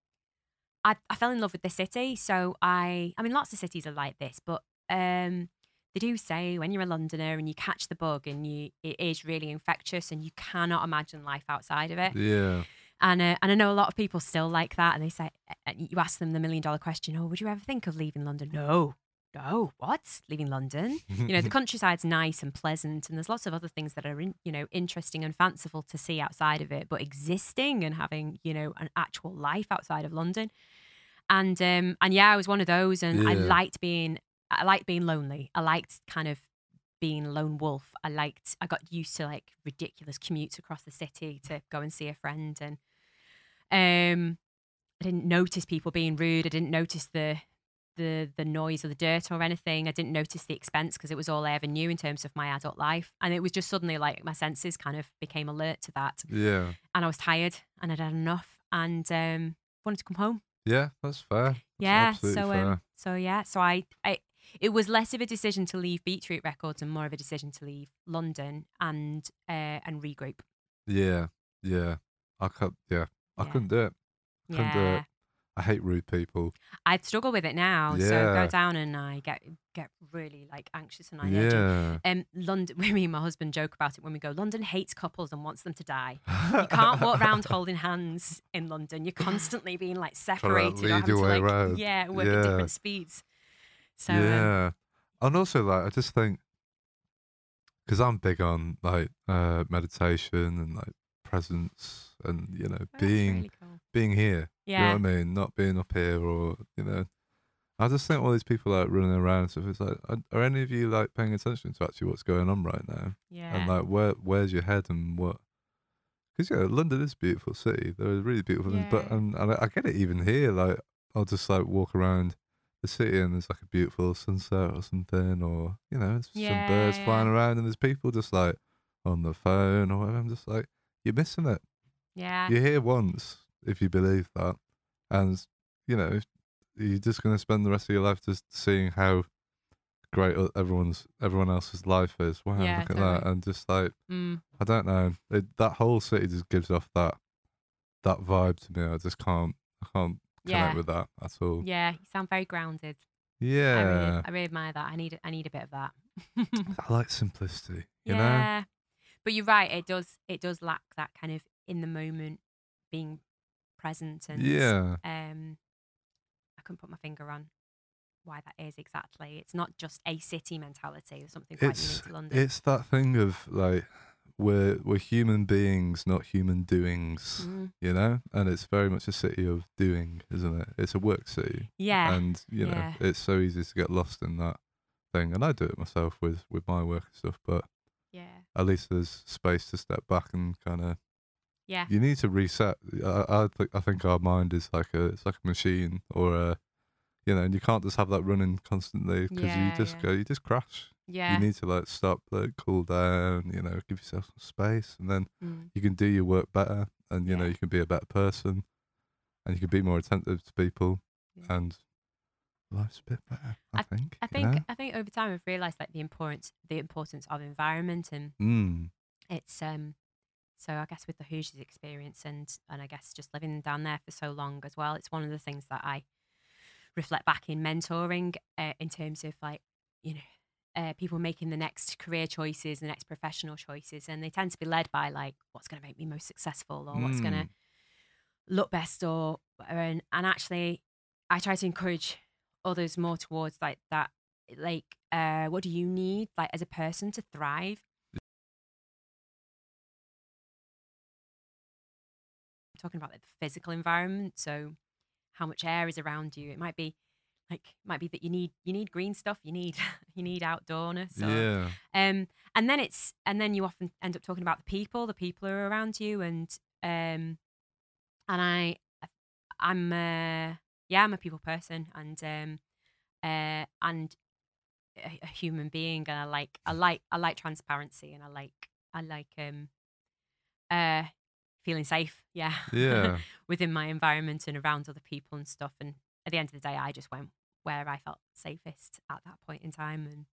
Speaker 2: I I fell in love with the city. So I I mean, lots of cities are like this, but um, they do say when you're a Londoner and you catch the bug and you it is really infectious and you cannot imagine life outside of it.
Speaker 1: yeah,
Speaker 2: And uh, and I know a lot of people still like that, and they say you ask them the million dollar question: Oh, would you ever think of leaving London? No, no, what? Leaving London? you know the countryside's nice and pleasant and there's lots of other things that are in, you know interesting and fanciful to see outside of it but existing and having you know an actual life outside of london and um and yeah i was one of those and i liked being i liked being lonely i liked kind of being a lone wolf i liked i got used to like ridiculous commutes across the city to go and see a friend and um i didn't notice people being rude i didn't notice the the the noise or the dirt or anything. I didn't notice the expense because it was all I ever knew in terms of my adult life. And it was just suddenly like my senses kind of became alert to that.
Speaker 1: yeah,
Speaker 2: And I was tired and I'd had enough and um, wanted to come home.
Speaker 1: yeah. That's fair. That's
Speaker 2: Yeah. So
Speaker 1: fair.
Speaker 2: um, so yeah. So I, I it was less of a decision to leave Beetroot Records and more of a decision to leave London and uh, and regroup.
Speaker 1: yeah, yeah. I could, yeah, I
Speaker 2: Yeah.
Speaker 1: couldn't do it. I couldn't do it. I hate rude people.
Speaker 2: I struggle with it now. So
Speaker 1: Yeah.
Speaker 2: go down and I get get really like anxious and I
Speaker 1: Yeah.
Speaker 2: um, London, me and my husband joke about it when we go. London hates couples and wants them to die. You can't walk around holding hands in London. You're constantly being like separated.
Speaker 1: lead your
Speaker 2: to,
Speaker 1: way
Speaker 2: like,
Speaker 1: around.
Speaker 2: Yeah, work
Speaker 1: Yeah.
Speaker 2: at different speeds. So um,
Speaker 1: yeah, and also like I just think because I'm big on like uh meditation and like presence and you know
Speaker 2: oh,
Speaker 1: being
Speaker 2: really cool.
Speaker 1: being here.
Speaker 2: Yeah,
Speaker 1: You know what I mean? Not being up here or you know. I just think all these people like running around and stuff. It's like, are, any of you like paying attention to actually what's going on right now?
Speaker 2: yeah,
Speaker 1: And like, where where's your head and what? Because yeah, London is a beautiful city. There are really beautiful things, but and, and I, I get it even here. Like, I'll just like walk around the city and there's like a beautiful sunset or something, or you know,
Speaker 2: Yeah,
Speaker 1: some birds flying around and there's people just like on the phone or whatever. I'm just like, you're missing it.
Speaker 2: Yeah,
Speaker 1: You're here once, if you believe that, and you know, you're just gonna spend the rest of your life just seeing how great everyone's everyone else's life is. Wow,
Speaker 2: Yeah,
Speaker 1: look at that, and just like
Speaker 2: Mm,
Speaker 1: I don't know, it, that whole city just gives off that that vibe to me. I just can't, I can't connect
Speaker 2: yeah,
Speaker 1: with that at all.
Speaker 2: yeah. You sound very grounded. I
Speaker 1: Yeah,
Speaker 2: really, I really admire that. I need, I need a bit of that.
Speaker 1: I like simplicity. You know,
Speaker 2: yeah, but you're right. It does, it does lack that kind of in the moment being present and
Speaker 1: yeah,
Speaker 2: um I couldn't put my finger on why that is exactly. It's not just a city mentality or something quite
Speaker 1: it's
Speaker 2: unique to London.
Speaker 1: it's that thing of like we're we're human beings, not human doings.
Speaker 2: Mm.
Speaker 1: you know and it's very much a city of doing isn't it it's a work city
Speaker 2: Yeah.
Speaker 1: and you know
Speaker 2: yeah.
Speaker 1: it's so easy to get lost in that thing and i do it myself with with my work and stuff but
Speaker 2: yeah.
Speaker 1: at least there's space to step back and kind of
Speaker 2: Yeah.
Speaker 1: you need to reset i i think i think our mind is like a it's like a machine or a you know and you can't just have that running constantly because
Speaker 2: Yeah,
Speaker 1: you just
Speaker 2: yeah.
Speaker 1: go you just crash
Speaker 2: Yeah.
Speaker 1: you need to like stop like cool down you know give yourself some space and then
Speaker 2: Mm.
Speaker 1: you can do your work better and you know you can be a better person and you can be more attentive to people
Speaker 2: Yeah.
Speaker 1: and life's a bit better i, think
Speaker 2: I think
Speaker 1: know?
Speaker 2: I think over time I've realised like the importance the importance of environment and
Speaker 1: mm,
Speaker 2: it's um so I guess with the Hoosiers experience and and I guess just living down there for so long as well, it's one of the things that I reflect back in mentoring uh, in terms of like you know uh, people making the next career choices, the next professional choices, and they tend to be led by like what's going to make me most successful or what's going to
Speaker 1: Mm.
Speaker 2: look best or and, and actually I try to encourage others more towards like that like uh what do you need like as a person to thrive talking about like, the physical environment so how much air is around you it might be like might be that you need you need green stuff you need you need outdoorness or,
Speaker 1: Yeah.
Speaker 2: um, and then it's and then you often end up talking about the people, the people who are around you, and um, and I, I'm uh, yeah, I'm a people person, and um, uh, and a, a human being, and I like I like I like transparency, and I like I like um, uh, feeling safe, yeah,
Speaker 1: Yeah.
Speaker 2: within my environment and around other people and stuff. And at the end of the day, I just went where I felt safest at that point in time, and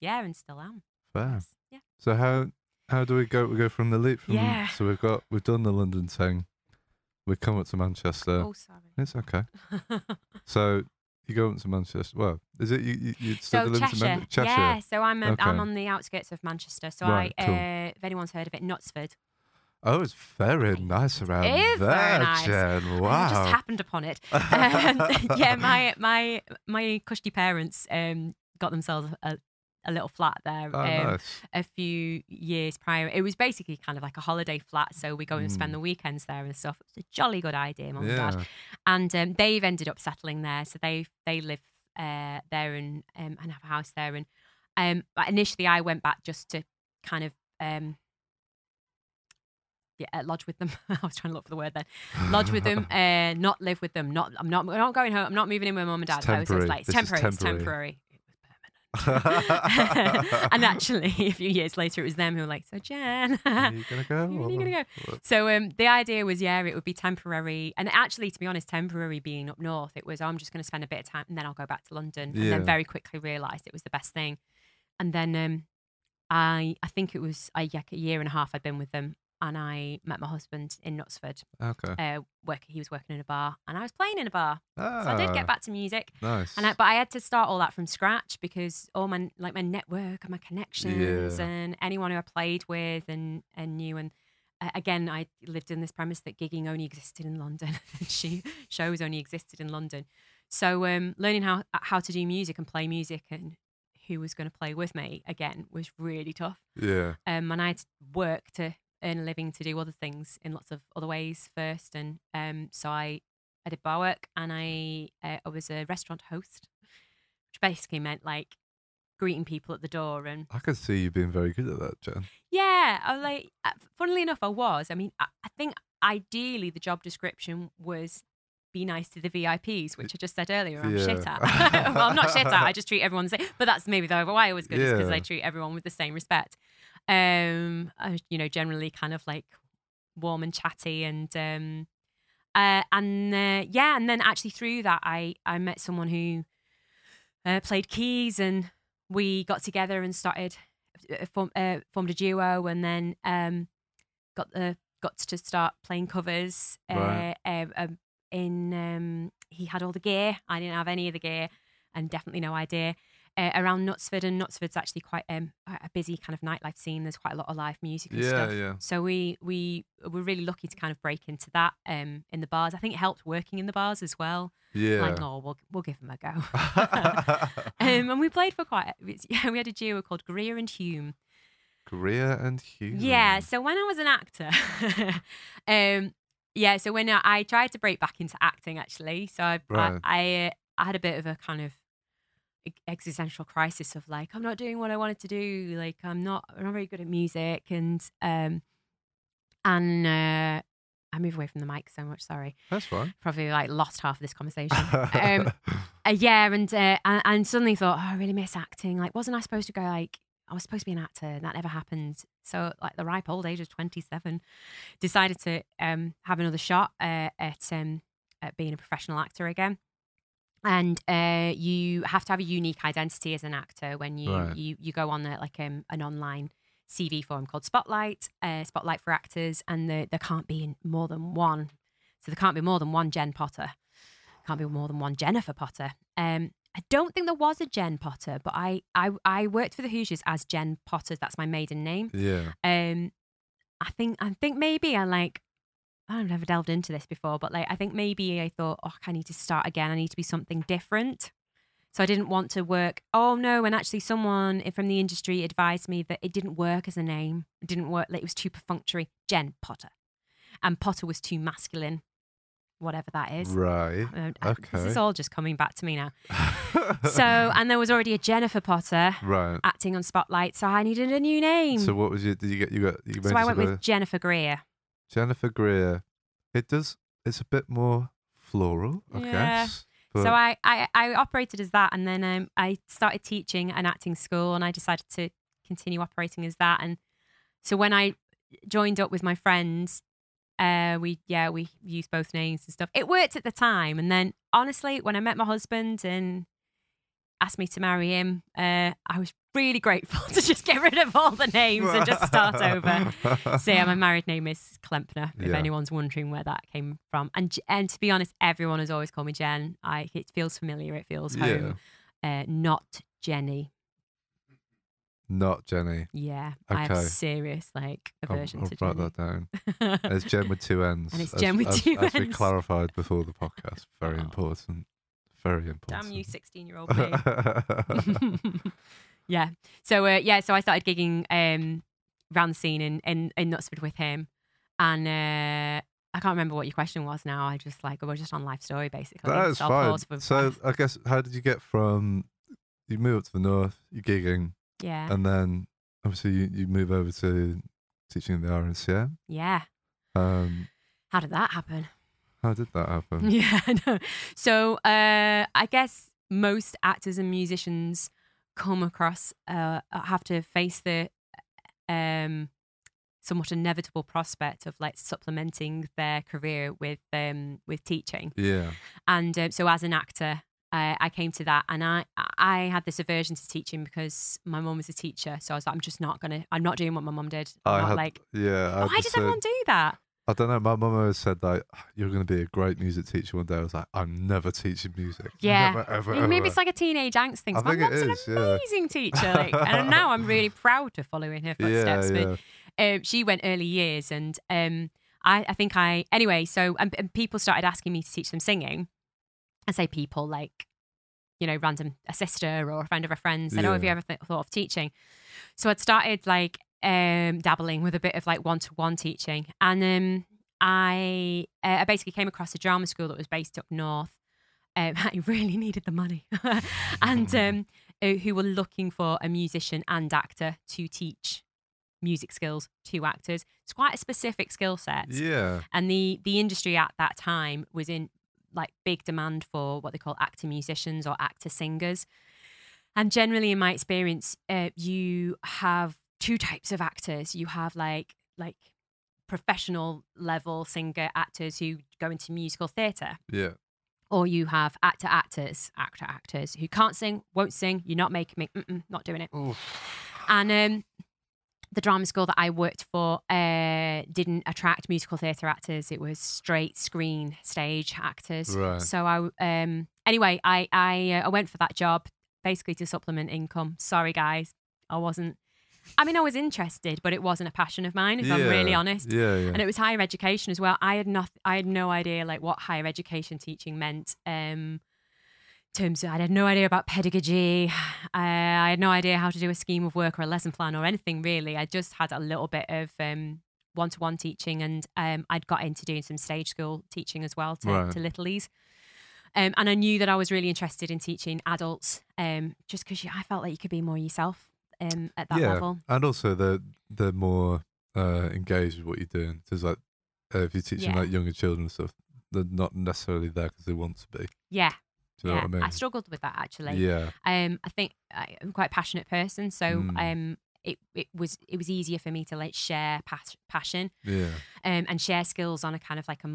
Speaker 2: yeah, and still am.
Speaker 1: Fair.
Speaker 2: Yeah.
Speaker 1: So how how do we go? We go from the leap from.
Speaker 2: Yeah.
Speaker 1: So we've got we've done the London thing. We've come up to Manchester.
Speaker 2: oh, sorry.
Speaker 1: It's okay. So you go up to Manchester. Well, is it you? You,
Speaker 2: so
Speaker 1: live in
Speaker 2: Cheshire.
Speaker 1: Cheshire.
Speaker 2: Yeah, so I'm um, I'm on the outskirts of Manchester. So
Speaker 1: Right,
Speaker 2: I,
Speaker 1: cool.
Speaker 2: uh, if anyone's heard of it, Knutsford.
Speaker 1: Oh, it's very nice around
Speaker 2: It is
Speaker 1: there,
Speaker 2: very nice.
Speaker 1: Jen.
Speaker 2: I
Speaker 1: Wow.
Speaker 2: just happened upon it. Um, yeah, my my my cushy parents um got themselves a, a little flat there
Speaker 1: oh,
Speaker 2: um,
Speaker 1: nice.
Speaker 2: a few years prior. It was basically kind of like a holiday flat, so we go and
Speaker 1: Mm.
Speaker 2: spend the weekends there and stuff. It's a jolly good idea, mum and dad. And um, they've ended up settling there. So they they live uh, there and um, and have a house there. And um, initially, I went back just to kind of um, yeah, uh, lodge with them. I was trying to look for the word then. Lodge with them, uh, not live with them. Not I'm not I'm not going home. I'm not moving in with mum and dad.
Speaker 1: It's
Speaker 2: I was like it's
Speaker 1: is
Speaker 2: temporary. It's
Speaker 1: temporary.
Speaker 2: temporary. It was permanent. and actually, a few years later, it was them who were like, "So Jen,
Speaker 1: Are you gonna go?
Speaker 2: Are you gonna
Speaker 1: or-
Speaker 2: so um, the idea was, yeah, it would be temporary, and actually, to be honest, temporary being up north, it was oh, I'm just going to spend a bit of time and then I'll go back to London,
Speaker 1: yeah.
Speaker 2: and then very quickly realised it was the best thing, and then um, I I think it was yeah, a year and a half I'd been with them, and I met my husband in Knutsford,
Speaker 1: Okay.
Speaker 2: uh, work he was working in a bar, and I was playing in a bar,
Speaker 1: Ah,
Speaker 2: so I did get back to music,
Speaker 1: Nice.
Speaker 2: and I, but I had to start all that from scratch because all my like my network and my connections
Speaker 1: Yeah.
Speaker 2: and anyone who I played with and and knew and uh, again I lived in this premise that gigging only existed in London, she shows only existed in London. So um, learning how how to do music and play music and who was going to play with me again was really tough.
Speaker 1: yeah.
Speaker 2: Um, and I had to work to earn a living to do other things in lots of other ways first. And um, so I, I did bar work and I, uh, I was a restaurant host, which basically meant like greeting people at the door. And
Speaker 1: I can see you being very good at that, Jen.
Speaker 2: yeah, I was like, uh, funnily enough, I was. I mean, I, I think ideally the job description was be nice to the VIPs, which I just said earlier I'm shit at. well, I'm not shit at, I just treat everyone the same. But that's maybe the why I was good, is because
Speaker 1: Yeah.
Speaker 2: I treat everyone with the same respect. Um, I, you know, generally kind of like warm and chatty and um uh and uh, yeah and then actually through that i i met someone who uh, played keys and we got together and started uh, form, uh, formed a duo and then um got the got to start playing covers
Speaker 1: Right.
Speaker 2: uh, uh, um, in um he had all the gear i didn't have any of the gear and definitely no idea uh, around Knutsford, and Knutsford's actually quite um, a busy kind of nightlife scene. There's quite a lot of live music and
Speaker 1: Yeah,
Speaker 2: stuff.
Speaker 1: yeah.
Speaker 2: So we we were really lucky to kind of break into that um, in the bars. I think it helped working in the bars as well.
Speaker 1: Yeah.
Speaker 2: Like, oh, we'll we'll give them a go. um, and we played for quite. Yeah, we had a duo called Greer and Hume.
Speaker 1: Greer and Hume.
Speaker 2: Yeah. So when I was an actor, um, yeah. So when I, I tried to break back into acting, actually, so I
Speaker 1: Right.
Speaker 2: I, I, uh, I had a bit of a kind of existential crisis of like I'm not doing what I wanted to do. Like I'm not I'm not very good at music, and um, and uh, I move away from the mic so much. Sorry,
Speaker 1: That's fine.
Speaker 2: probably like lost half of this conversation. um, uh, yeah, and, uh, and and suddenly thought, oh, I really miss acting. Like, wasn't I supposed to go like I was supposed to be an actor? And that never happened. So, like the ripe old age of twenty seven, decided to um, have another shot uh, at um, at being a professional actor again. And uh, you have to have a unique identity as an actor when you
Speaker 1: Right.
Speaker 2: you you go on a, like um, an online CV form called Spotlight, uh, Spotlight for Actors, and there there can't be more than one. So there can't be more than one Jen Potter can't be more than one Jennifer Potter. Um, I don't think there was a Jen Potter, but I I, I worked for the Hoosiers as Jen Potter. That's my maiden name.
Speaker 1: Yeah.
Speaker 2: Um, I think I think maybe I like. I've never delved into this before, but like I think maybe I thought, oh, I need to start again. I need to be something different. So I didn't want to work. Oh no! And actually, someone from the industry advised me that it didn't work as a name. It didn't work. Like it was too perfunctory. Jen Potter, and Potter was too masculine. Whatever that is.
Speaker 1: Right.
Speaker 2: Uh, uh, This is all just coming back to me now. So, and there was already a Jennifer Potter
Speaker 1: right.
Speaker 2: acting on Spotlight, so I needed a new name.
Speaker 1: So what was your? Did you get? You got? You
Speaker 2: So I went with Jennifer Greer.
Speaker 1: Jennifer Greer. It does. It's a bit more floral, I
Speaker 2: Yeah.
Speaker 1: guess.
Speaker 2: So I, I, I operated as that, and then um, I started teaching an acting school, and I decided to continue operating as that. And so when I joined up with my friends, uh, we yeah we used both names and stuff. It worked at the time, and then honestly, when I met my husband and asked me to marry him, uh, I was really grateful to just get rid of all the names and just start over. So yeah, my married name is Klempner. If
Speaker 1: Yeah.
Speaker 2: anyone's wondering where that came from, and and to be honest, everyone has always called me Jen. I it feels familiar. It feels
Speaker 1: yeah.
Speaker 2: home. Uh, not Jenny.
Speaker 1: Not Jenny.
Speaker 2: Yeah, I have
Speaker 1: Okay.
Speaker 2: serious like
Speaker 1: I'll,
Speaker 2: aversion
Speaker 1: I'll
Speaker 2: to
Speaker 1: write
Speaker 2: Jenny.
Speaker 1: that down. It's Jen with two N's.
Speaker 2: And it's
Speaker 1: as-
Speaker 2: Jen with
Speaker 1: as-
Speaker 2: two
Speaker 1: As we clarified before the podcast. Very
Speaker 2: Oh.
Speaker 1: important. Very important.
Speaker 2: Damn you, sixteen-year-old me. yeah. So uh, yeah, so I started gigging um, around the scene in, in in Knutsford with him, and uh, I can't remember what your question was now. I just like we're just on life story basically.
Speaker 1: that is
Speaker 2: So
Speaker 1: fine.
Speaker 2: for
Speaker 1: So. I guess how did you get from you move up to the north, you're gigging,
Speaker 2: yeah,
Speaker 1: and then obviously you, you move over to teaching in the RNCM.
Speaker 2: yeah.
Speaker 1: Um,
Speaker 2: How did that happen?
Speaker 1: How did that happen?
Speaker 2: Yeah, I know. So uh, I guess most actors and musicians come across uh, have to face the um, somewhat inevitable prospect of like supplementing their career with um, with teaching.
Speaker 1: Yeah.
Speaker 2: And uh, so as an actor, I, I came to that, and I I had this aversion to teaching because my mom was a teacher. So I was like, I'm just not gonna. I'm not doing what my mom did. I'm
Speaker 1: I had,
Speaker 2: like.
Speaker 1: yeah. I had
Speaker 2: Why
Speaker 1: the
Speaker 2: does everyone do that?
Speaker 1: I don't know. My mum always said like, "You're going to be a great music teacher one day." I was like, "I'm never teaching music.
Speaker 2: Yeah.
Speaker 1: Never, ever,
Speaker 2: maybe
Speaker 1: ever."
Speaker 2: it's like a teenage angst thing.
Speaker 1: I
Speaker 2: My mum's an
Speaker 1: is, yeah.
Speaker 2: amazing teacher, like, and now I'm really proud to follow in her footsteps.
Speaker 1: yeah.
Speaker 2: But um, she went early years, and um, I, I think I anyway. So and, and people started asking me to teach them singing. I say people like, you know, random a sister or a friend of a friend said, "Oh, have you ever th- thought of teaching?" So I'd started like um, dabbling with a bit of like one to one teaching, and um, I uh, I basically came across a drama school that was based up north. Um, I really needed the money, and um, uh, who were looking for a musician and actor to teach music skills to actors. It's quite a specific skill set,
Speaker 1: Yeah.
Speaker 2: and the the industry at that time was in like big demand for what they call actor musicians or actor singers. And generally, in my experience, uh, you have two types of actors. You have like like professional level singer actors who go into musical theatre,
Speaker 1: Yeah.
Speaker 2: or you have actor actors, actor actors who can't sing, won't sing. You're not making me, mm-mm, not doing it. And um, the drama school that I worked for uh, didn't attract musical theatre actors. It was straight screen stage actors.
Speaker 1: Right.
Speaker 2: So I um, anyway, I I, uh, I went for that job basically to supplement income. Sorry guys, I wasn't. I mean, I was interested, but it wasn't a passion of mine. If I'm really honest.
Speaker 1: Yeah, yeah.
Speaker 2: And it was higher education as well. I had not, I had no idea like what higher education teaching meant. Um, in terms of, I had no idea about pedagogy. I, I had no idea how to do a scheme of work or a lesson plan or anything really. I just had a little bit of um, one-to-one teaching, and um, I'd got into doing some stage school teaching as well to,
Speaker 1: Right.
Speaker 2: to littlies. Um, and I knew that I was really interested in teaching adults, um, just because I felt like you could be more yourself um, at that
Speaker 1: yeah.
Speaker 2: level.
Speaker 1: And also they're they're more uh, engaged with what you're doing. Because like uh, if you're teaching
Speaker 2: Yeah.
Speaker 1: like younger children and stuff, they're not necessarily there because they want to be.
Speaker 2: Yeah,
Speaker 1: Do you know
Speaker 2: yeah.
Speaker 1: what I mean?
Speaker 2: I struggled with that actually.
Speaker 1: yeah.
Speaker 2: Um, I think I- I'm quite a passionate person, so
Speaker 1: Mm.
Speaker 2: um, it it was it was easier for me to like share pas- passion
Speaker 1: Yeah.
Speaker 2: um, and share skills on a kind of like a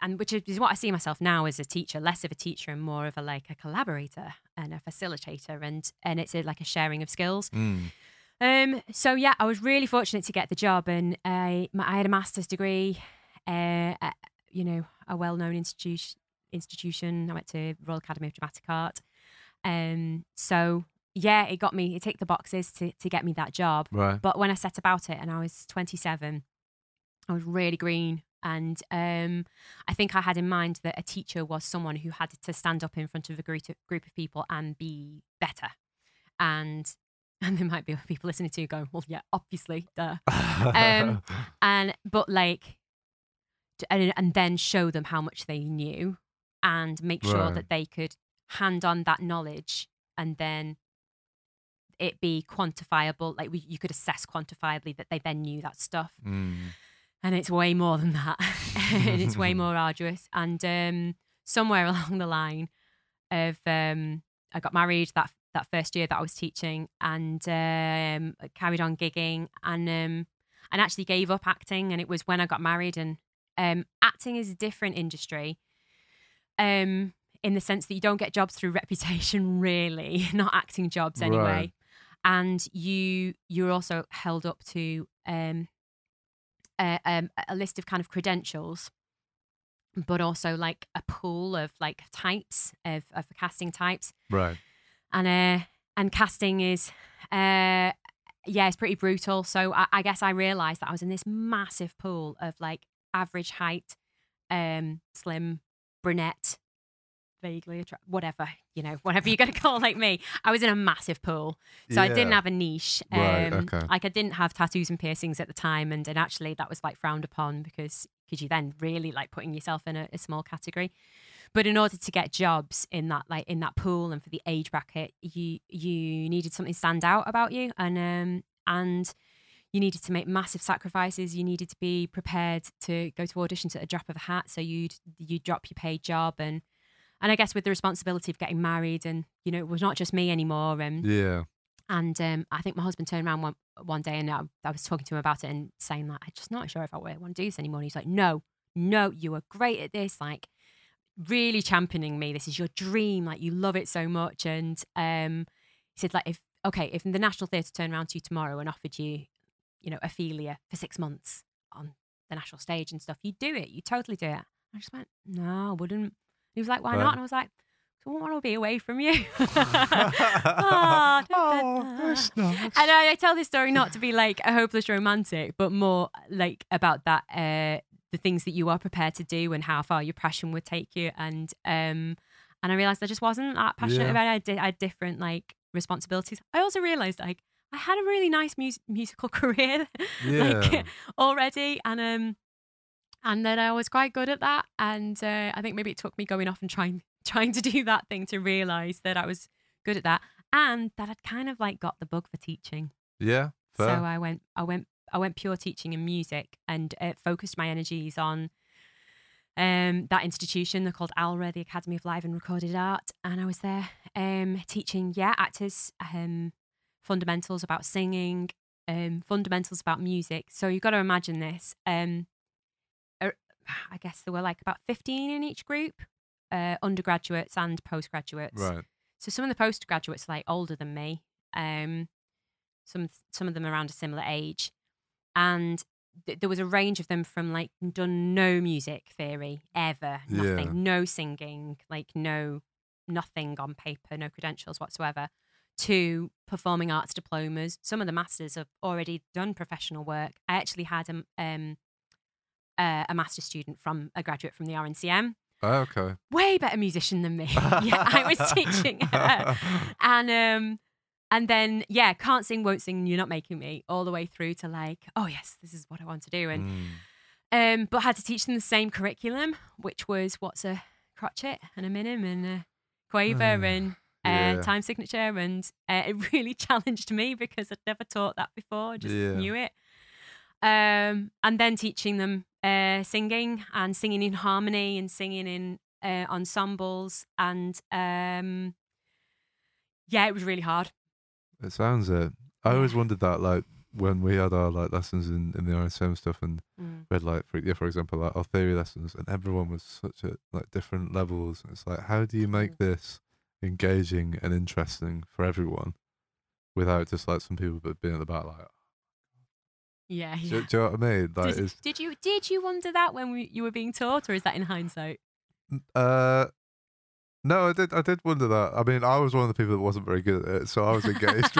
Speaker 2: and which is what I see myself now as a teacher, less of a teacher and more of a like a collaborator and a facilitator, and and it's a, like a sharing of skills.
Speaker 1: Mm.
Speaker 2: Um, so yeah, I was really fortunate to get the job, and I my, I had a master's degree, uh, at, you know, a well known institution. Institution. I went to Royal Academy of Dramatic Art, Um, so yeah, it got me. It ticked the boxes to to get me that job.
Speaker 1: Right.
Speaker 2: But when I set about it, and I was 27, I was really green. And um, I think I had in mind that a teacher was someone who had to stand up in front of a group of, group of people and be better. And and there might be people listening to you going, well, yeah, obviously, duh. Um, and but like, and, and then show them how much they knew, and make sure
Speaker 1: Right.
Speaker 2: that they could hand on that knowledge, and then it be quantifiable. Like we, you could assess quantifiably that they then knew that stuff
Speaker 1: Mm.
Speaker 2: and it's way more than that and it's way more arduous and um somewhere along the line of um i got married that that first year that i was teaching and um carried on gigging and um and actually gave up acting and it was when i got married and um acting is a different industry um in the sense that you don't get jobs through reputation really not acting jobs anyway
Speaker 1: Right.
Speaker 2: And you you're also held up to um a, um, a list of kind of credentials but also like a pool of like types of, of casting types
Speaker 1: Right.
Speaker 2: and uh and casting is uh yeah it's pretty brutal so I, I guess i realized that i was in this massive pool of like average height um slim brunette vaguely attra- whatever you know whatever you're gonna call like me i was in a massive pool so I didn't have a niche. Um,
Speaker 1: Right, okay.
Speaker 2: Like I didn't have tattoos and piercings at the time, and, and actually that was like frowned upon because because you then really like putting yourself in a, a small category. But in order to get jobs in that like in that pool and for the age bracket, you you needed something stand out about you, and um and you needed to make massive sacrifices. You needed to be prepared to go to auditions at a drop of a hat. So you'd you drop your paid job and and I guess with the responsibility of getting married and you know it was not just me anymore and
Speaker 1: Yeah.
Speaker 2: and um, I think my husband turned around one, one day and I, I was talking to him about it and saying that I'm just not sure if I want to do this anymore. And he's like, no, no, you are great at this. Like, really championing me. This is your dream. Like, you love it so much. And um, he said, like, if, okay, if the National Theatre turned around to you tomorrow and offered you, you know, Ophelia for six months on the national stage and stuff, you'd do it. You totally do it. I just went, no, I wouldn't. He was like, why
Speaker 1: Right.
Speaker 2: not? And I was like, I don't want to be away from you.
Speaker 1: oh, nice.
Speaker 2: And I, I tell this story not to be like a hopeless romantic, but more like about that uh, the things that you are prepared to do and how far your passion would take you. And um, and I realized I just wasn't that passionate
Speaker 1: Yeah.
Speaker 2: about it. I, did, I had different like responsibilities. I also realized like I had a really nice mus- musical career like already, and um, and then I was quite good at that. And uh, I think maybe it took me going off and trying trying to do that thing to realize that I was good at that, and that I'd kind of like got the bug for teaching.
Speaker 1: Yeah.
Speaker 2: So I went, I went, I went pure teaching in music, and uh, focused my energies on um, that institution. They're called ALRA, the Academy of Live and Recorded Art, and I was there um, teaching, yeah, actors um, fundamentals about singing, um, fundamentals about music. So you've got to imagine this. I guess there were like about fifteen in each group, uh, undergraduates and postgraduates.
Speaker 1: right.
Speaker 2: So some of the postgraduates are like older than me. Um, some some of them around a similar age, and th- there was a range of them from like done no music theory ever, nothing,
Speaker 1: Yeah.
Speaker 2: no singing, like no nothing on paper, no credentials whatsoever, to performing arts diplomas. Some of the masters have already done professional work. I actually had a um a, a master's student from a graduate from the RNCM
Speaker 1: Oh, okay.
Speaker 2: way better musician than me. yeah, I was teaching her. And um and then yeah, can't sing, won't sing, you're not making me, all the way through to like, oh yes, this is what I want to do. And
Speaker 1: Mm.
Speaker 2: um but had to teach them the same curriculum, which was what's a crotchet and a minim and a quaver
Speaker 1: Ah,
Speaker 2: and uh,
Speaker 1: yeah.
Speaker 2: time signature and uh, it really challenged me because I'd never taught that before, just
Speaker 1: Yeah.
Speaker 2: knew it. Um, and then teaching them uh, singing and singing in harmony and singing in uh, ensembles and um, yeah, it was really hard.
Speaker 1: It sounds it. I always wondered that, like when we had our like lessons in, in the RSM stuff, and
Speaker 2: Mm.
Speaker 1: had like for yeah, for example, like our theory lessons, and everyone was such at like different levels. It's like, how do you make this engaging and interesting for everyone, without just like some people but being at the back like,
Speaker 2: Yeah,
Speaker 1: do,
Speaker 2: yeah.
Speaker 1: you- do you know what I mean? Like,
Speaker 2: Did, did you did you wonder that when we, you were being taught, or is that in hindsight?
Speaker 1: uh, No, I did. I did wonder that. I mean, I was one of the people that wasn't very good at it, so I was engaged.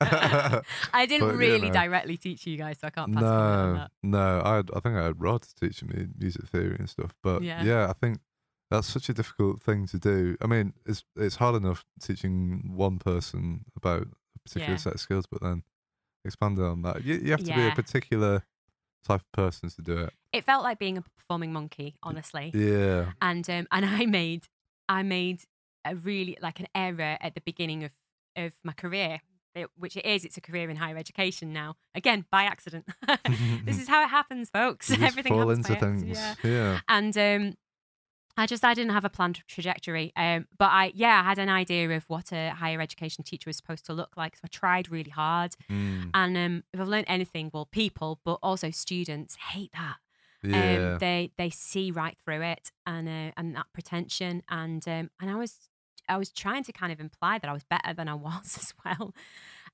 Speaker 2: I didn't
Speaker 1: But, you
Speaker 2: really
Speaker 1: know.
Speaker 2: directly teach you guys, so I can't pass
Speaker 1: no,
Speaker 2: that.
Speaker 1: no. I had, I think I had Rod teaching me music theory and stuff. But
Speaker 2: Yeah.
Speaker 1: yeah. I think that's such a difficult thing to do. I mean, it's it's hard enough teaching one person about a particular
Speaker 2: Yeah.
Speaker 1: set of skills, but then expanding on that, you, you have to be a
Speaker 2: Yeah.
Speaker 1: particular type of person to do it.
Speaker 2: It felt like being a performing monkey, honestly.
Speaker 1: Yeah.
Speaker 2: and um, and I made I made a really like an error at the beginning of of my career, it- which it is. It's a career in higher education now. Again, by accident. this is how it happens, folks.
Speaker 1: You just
Speaker 2: Everything
Speaker 1: fall
Speaker 2: happens
Speaker 1: into
Speaker 2: by accident,
Speaker 1: things.
Speaker 2: Yeah.
Speaker 1: Yeah.
Speaker 2: And um, I just I didn't have a planned trajectory. Um, but I yeah I had an idea of what a higher education teacher was supposed to look like. So I tried really hard.
Speaker 1: Mm.
Speaker 2: And um, if I've learned anything, well, people, but also students hate that
Speaker 1: Yeah.
Speaker 2: um, they they see right through it and uh, and that pretension and um, and I was I was trying to kind of imply that I was better than I was as well,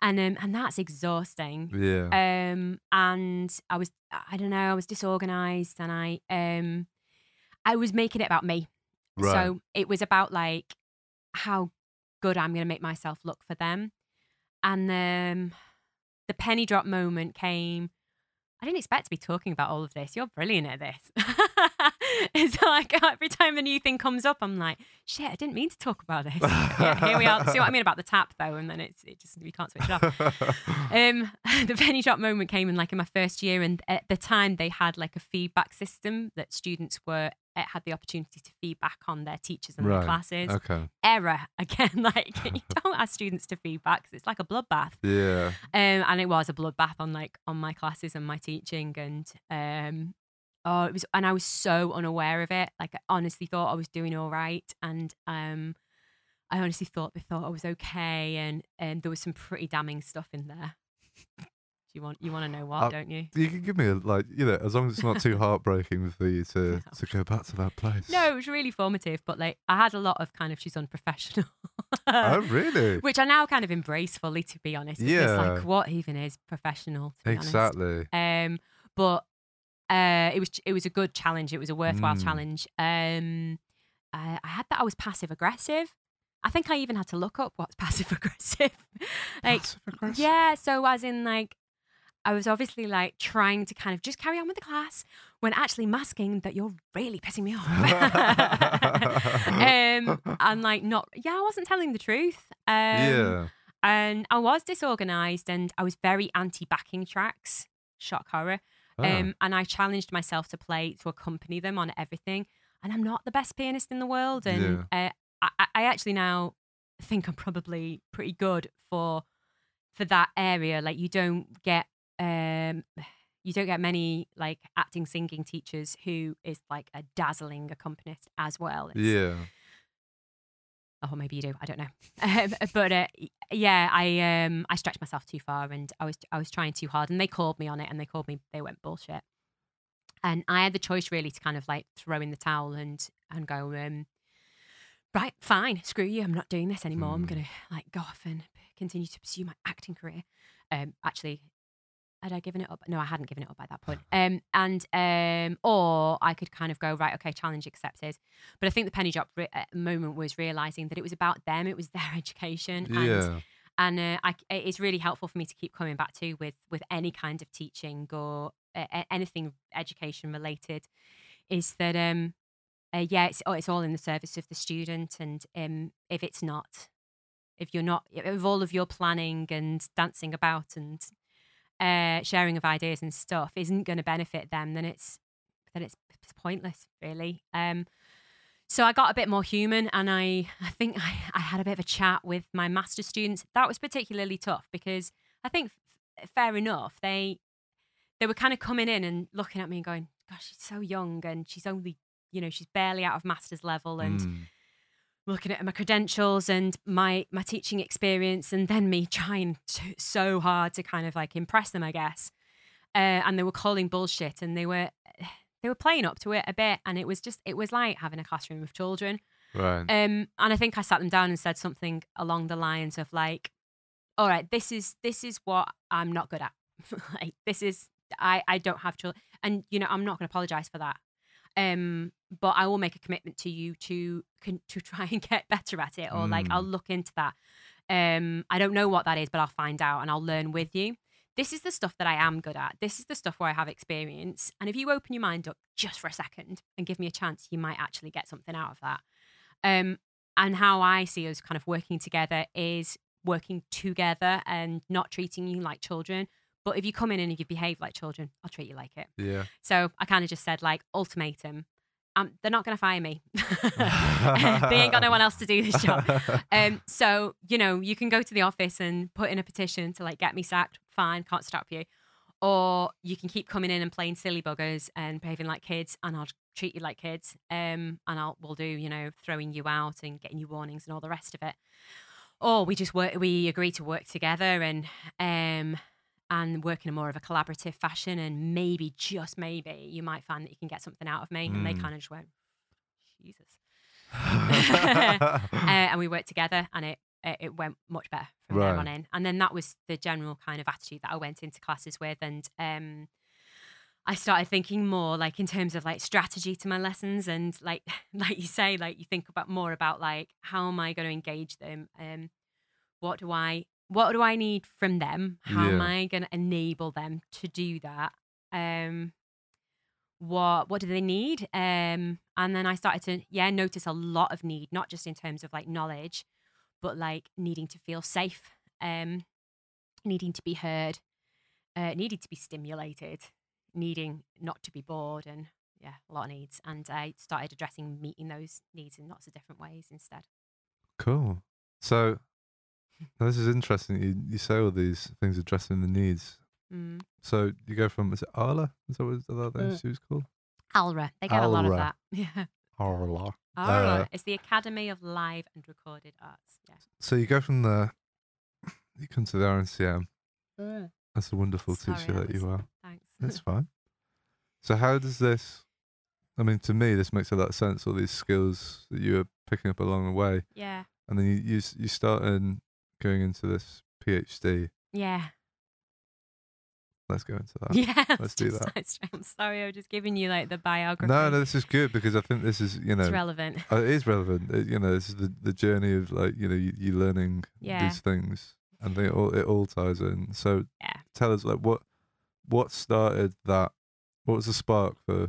Speaker 2: and um, and that's exhausting.
Speaker 1: yeah.
Speaker 2: Um, and I was I don't know I was disorganized and I um I was making it about me.
Speaker 1: right.
Speaker 2: So it was about like how good I'm going to make myself look for them. And um, the penny drop moment came. I didn't expect to be talking about all of this. You're brilliant at this. it's like every time a new thing comes up, I'm like, shit, I didn't mean to talk about this. yeah, here we are. See what I mean about the tap though, and then it's it just we can't switch it off. Um, the penny drop moment came in like in my first year, and at the time they had like a feedback system that students were uh, had the opportunity to feedback on their teachers and their classes.
Speaker 1: okay.
Speaker 2: Error again, like you don't ask students to feedback it's like a bloodbath.
Speaker 1: Yeah.
Speaker 2: Um, and it was a bloodbath on like on my classes and my teaching, and um, oh, it was, and I was so unaware of it. Like I honestly thought I was doing all right, and um, I honestly thought they thought I was okay, and and there was some pretty damning stuff in there. Do you want you want to know what,
Speaker 1: Uh,
Speaker 2: don't you?
Speaker 1: You can give me a like, you know, as long as it's not too heartbreaking for you to
Speaker 2: No.
Speaker 1: to go back to that place.
Speaker 2: No, it was really formative, but like I had a lot of kind of she's unprofessional.
Speaker 1: Oh really?
Speaker 2: Which I now kind of embrace fully, to be honest. It's
Speaker 1: Yeah.
Speaker 2: like what even is professional? To be honest.
Speaker 1: Exactly.
Speaker 2: Um, but uh, it was it was a good challenge. It was a worthwhile
Speaker 1: Mm.
Speaker 2: challenge. Um, I, I had that I was passive aggressive. I think I even had to look up what's passive aggressive. like,
Speaker 1: Passive aggressive.
Speaker 2: yeah, so as in like. I was obviously like trying to kind of just carry on with the class when actually masking that you're really pissing me off. um, and like not, yeah, I wasn't telling the truth. Um,
Speaker 1: yeah.
Speaker 2: and I was disorganized and I was very anti backing tracks. Shock horror.
Speaker 1: Oh.
Speaker 2: Um, and I challenged myself to play to accompany them on everything. And I'm not the best pianist in the world. And uh, I, I- I actually now think I'm probably pretty good for for that area. Like you don't get um you don't get many like acting singing teachers who is like a dazzling accompanist as well. It's-
Speaker 1: yeah.
Speaker 2: Oh, maybe you do. I don't know. Um, but uh, yeah, I um I stretched myself too far, and I was I was trying too hard, and they called me on it, and they called me. They went bullshit, and I had the choice really to kind of like throw in the towel and and go um right fine screw you I'm not doing this anymore I'm
Speaker 1: Hmm.
Speaker 2: gonna like go off and continue to pursue my acting career. Um, actually. Had I given it up? No, I hadn't given it up by that point. Um, and um, or I could kind of go right, okay, challenge accepted. But I think the penny drop re- uh, moment was realizing that it was about them, it was their education, and
Speaker 1: Yeah.
Speaker 2: and uh, I, it's really helpful for me to keep coming back to with with any kind of teaching or uh, anything education related. Is that um, uh, yeah, it's oh, it's all in the service of the student, and um, if it's not, if you're not, if all of your planning and dancing about and uh, sharing of ideas and stuff isn't going to benefit them, then it's then it's, it's pointless, really. Um, so I got a bit more human, and I I think I, I had a bit of a chat with my master students. That was particularly tough because I think f- fair enough they they were kind of coming in and looking at me and going, "Gosh, she's so young, and she's only you know she's barely out of master's level, and."
Speaker 1: Mm.
Speaker 2: Looking at my credentials and my my teaching experience and then me trying to, so hard to kind of like impress them i guess. Uh, and they were calling bullshit and they were they were playing up to it a bit and it was just it was like having a classroom of children.
Speaker 1: Right.
Speaker 2: um and i think i sat them down and said something along the lines of like all right this is this is what i'm not good at. Like this is i i don't have children and you know i'm not going to apologize for that Um, but I will make a commitment to you to to try and get better at it, or like I'll
Speaker 1: Mm.
Speaker 2: look into that. Um, I don't know what that is, but I'll find out and I'll learn with you. This is the stuff that I am good at. This is the stuff where I have experience. And if you open your mind up just for a second and give me a chance, you might actually get something out of that. Um, and how I see us kind of working together is working together and not treating you like children. But if you come in and you behave like children, I'll treat you like it.
Speaker 1: Yeah.
Speaker 2: So I kind of just said like ultimatum. Um, they're not going to fire me. they ain't got no one else to do this job. Um, so you know, you can go to the office and put in a petition to like get me sacked. Fine, can't stop you. Or you can keep coming in and playing silly buggers and behaving like kids, and I'll treat you like kids. Um, and I'll we'll do you know throwing you out and getting you warnings and all the rest of it. Or we just work. We agree to work together and um and work in a more of a collaborative fashion. And maybe just maybe you might find that you can get something out of me. And they
Speaker 1: Mm.
Speaker 2: kind of just went, Jesus uh, and we worked together, and it it, it went much better from there on in. And then that was the general kind of attitude that I went into classes with, and um, I started thinking more like in terms of like strategy to my lessons, and like like you say, like you think about more about like how am I going to engage them, um, what do I what do I need from them, how am I going to enable them to do that, um, what what do they need? Um and then i started to yeah notice a lot of need not just in terms of like knowledge but like needing to feel safe um needing to be heard uh needing to be stimulated needing not to be bored and yeah a lot of needs. And i started addressing meeting those needs in lots of different ways instead.
Speaker 1: Cool. So this is interesting. You you say all these things addressing the needs.
Speaker 2: mm.
Speaker 1: So you go from is it Arla? Is that what is that
Speaker 2: Mm.
Speaker 1: she was called?
Speaker 2: alra they get a lot of
Speaker 1: Alra.
Speaker 2: that yeah
Speaker 1: Arla.
Speaker 2: alra
Speaker 1: Uh,
Speaker 2: it's the academy of live and recorded arts yeah
Speaker 1: So you go from the you come to the RNCM That's a wonderful
Speaker 2: Sorry,
Speaker 1: teacher that you are.
Speaker 2: thanks
Speaker 1: That's fine. So how does this? I mean, to me, this makes a lot of sense. All these skills that you were picking up along the way,
Speaker 2: yeah
Speaker 1: and then you you you start in going into this PhD.
Speaker 2: yeah
Speaker 1: Let's go into that.
Speaker 2: Yeah,
Speaker 1: let's do that.
Speaker 2: I'm sorry, I'm just giving you like the biography.
Speaker 1: No, no, this is good because I think this is you
Speaker 2: it's
Speaker 1: know
Speaker 2: relevant.
Speaker 1: uh, it is relevant. It, you know, this is the, the journey of like you know you, you learning
Speaker 2: Yeah.
Speaker 1: these things, and they all it all ties in. So
Speaker 2: Yeah.
Speaker 1: tell us like what what started that. What was the spark for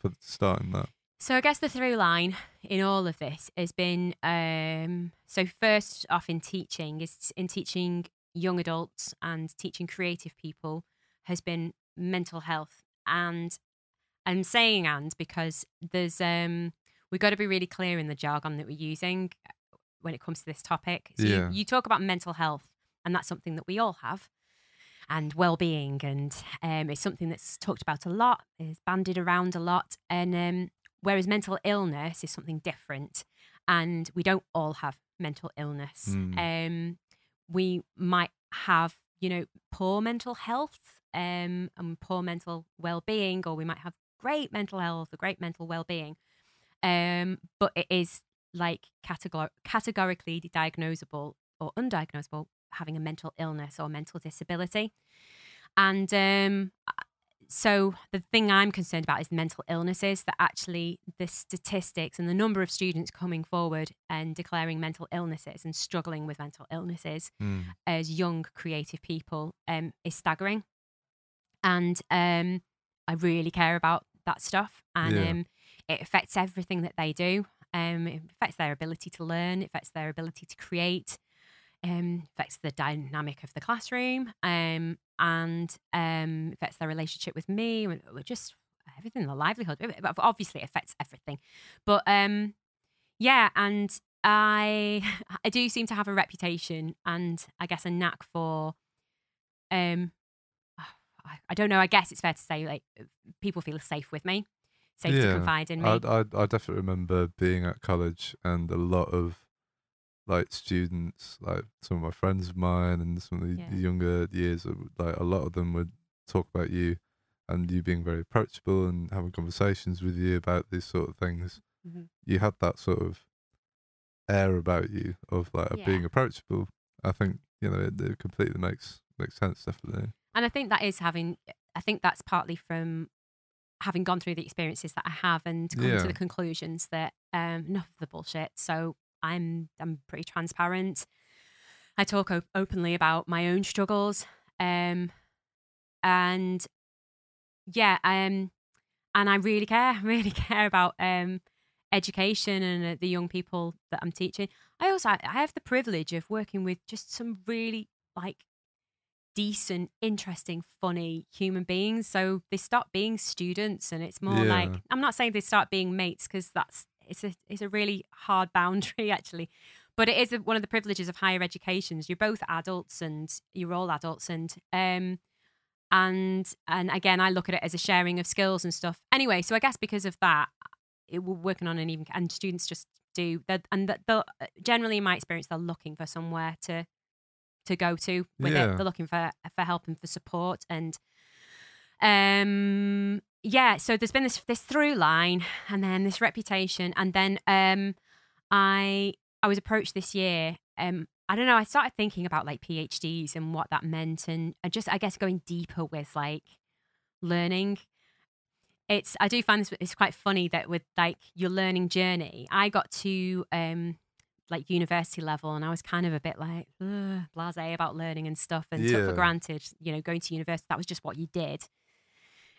Speaker 1: for starting that?
Speaker 2: So I guess the through line in all of this has been um, so first off in teaching is in teaching young adults and teaching creative people has been mental health and I'm saying and because there's um we've got to be really clear in the jargon that we're using uh, when it comes to this topic. So
Speaker 1: Yeah.
Speaker 2: you, you talk about mental health and that's something that we all have and well-being and um, it's something that's talked about a lot is bandied around a lot and um, whereas mental illness is something different and we don't all have mental illness.
Speaker 1: Mm.
Speaker 2: um, we might have you know poor mental health um, and poor mental well-being or we might have great mental health or great mental well-being. Um, but it is like categor- categorically diagnosable or undiagnosable having a mental illness or mental disability. And um, so the thing I'm concerned about is mental illnesses that actually the statistics and the number of students coming forward and declaring mental illnesses and struggling with mental illnesses
Speaker 1: Mm.
Speaker 2: as young creative people um, is staggering. And um, I really care about that stuff, and
Speaker 1: Yeah.
Speaker 2: um, it affects everything that they do. Um, it affects their ability to learn. It affects their ability to create. Um, affects the dynamic of the classroom. Um, and um, affects their relationship with me. Just everything, the livelihood. But Obviously, it affects everything. But um, yeah, and I I do seem to have a reputation and I guess a knack for um I, I don't know, I guess it's fair to say like people feel safe with me, safe to confide in me.
Speaker 1: I, I I definitely remember being at college and a lot of like students, like some of my friends of mine and some of the,
Speaker 2: Yeah.
Speaker 1: the younger years, uh, like a lot of them would talk about you and you being very approachable and having conversations with you about these sort of things.
Speaker 2: Mhm.
Speaker 1: You had that sort of air about you of like of being approachable. I think you know it, it completely makes makes sense, definitely.
Speaker 2: And I think that is having I think that's partly from having gone through the experiences that I have and come
Speaker 1: Yeah.
Speaker 2: to the conclusions that um, enough of the bullshit. So I'm I'm pretty transparent. I talk op- openly about my own struggles, um, and yeah, um, and I really care, really care about um, education and uh, the young people that I'm teaching. I also I have the privilege of working with just some really like decent, interesting, funny human beings. So they start being students, and it's more like I'm not saying they start being mates because that's it's a it's a really hard boundary actually. But it is a, one of the privileges of higher educations. You're both adults, and you're all adults, and um, and and again, I look at it as a sharing of skills and stuff. Anyway, so I guess because of that, it, we're working on an even, and students just do that, and that they'll generally, in my experience, they're looking for somewhere to to go to with
Speaker 1: Yeah.
Speaker 2: it. They're looking for for help and for support, and um, yeah. So there's been this this through line, and then this reputation, and then um, I I was approached this year. Um, I don't know. I started thinking about like PhDs and what that meant, and, just I guess going deeper with like learning. It's I do find this it's quite funny that with like your learning journey, I got to um like university level, and I was kind of a bit like blasé about learning and stuff, and took for granted, you know, going to university that was just what you did.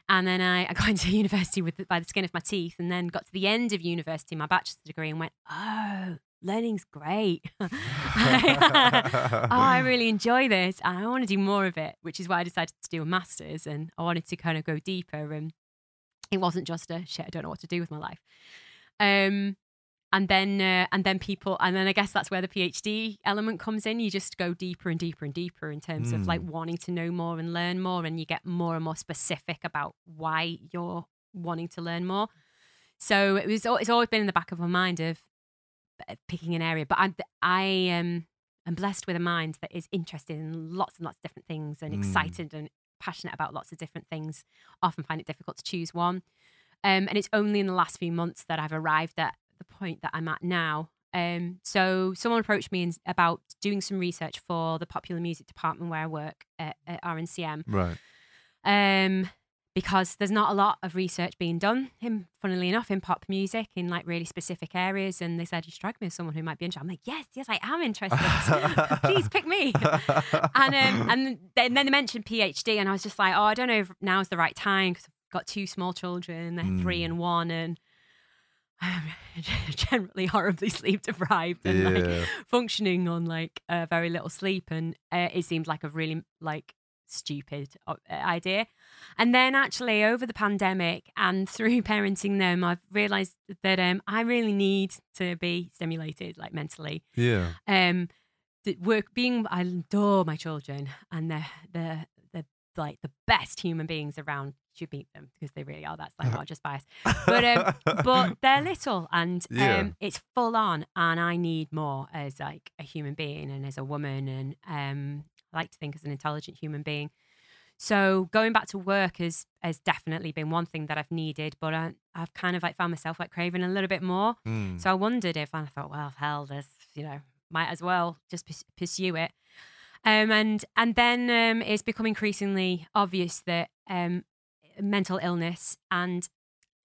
Speaker 2: And then I, I got into university with the, by the skin of my teeth, and then got to the end of university, my bachelor's degree, and went, oh, learning's great. oh, I really enjoy this, and I want to do more of it, which is why I decided to do a master's, and I wanted to kind of go deeper. And it wasn't just a shit. I don't know what to do with my life. Um, and then uh, and then people and then I guess that's where the PhD element comes in. You just go deeper and deeper and deeper in terms of like
Speaker 1: Mm.
Speaker 2: wanting to know more and learn more, and you get more and more specific about why you're wanting to learn more. So it was it's always been in the back of my mind of uh, picking an area, but I'm I um am blessed with a mind that is interested in lots and lots of different things and
Speaker 1: Mm.
Speaker 2: excited and passionate about lots of different things. Often find it difficult to choose one. Um, and it's only in the last few months that I've arrived at the point that I'm at now. Um, so someone approached me in, about doing some research for the popular music department where I work at, at RNCM
Speaker 1: right.
Speaker 2: um, because there's not a lot of research being done, in, funnily enough, in pop music in like really specific areas. And they said, You strike me as someone who might be interested. I'm like, Yes, yes, I am interested. Please pick me. and um, and then, they mentioned PhD, and I was just like, Oh, I don't know if now's the right time because I've got two small children, they're three
Speaker 1: Mm.
Speaker 2: and one, and I'm generally horribly sleep deprived and like functioning on like uh, very little sleep and uh, it seemed like a really like stupid uh, idea. And then actually over the pandemic and through parenting them i've realized that um, i really need to be stimulated like mentally.
Speaker 1: Yeah.
Speaker 2: um work being i adore my children and they're they're like the best human beings around should meet them because they really are that's like not just bias but um, but they're little and um,
Speaker 1: Yeah.
Speaker 2: it's full on and i need more as like a human being and as a woman and um, i like to think as an intelligent human being so going back to work has has definitely been one thing that i've needed but I, i've kind of like found myself like craving a little bit more
Speaker 1: Mm.
Speaker 2: so i wondered if and i thought well hell there's you know might as well just pursue it um, and and then um, it's become increasingly obvious that um, mental illness and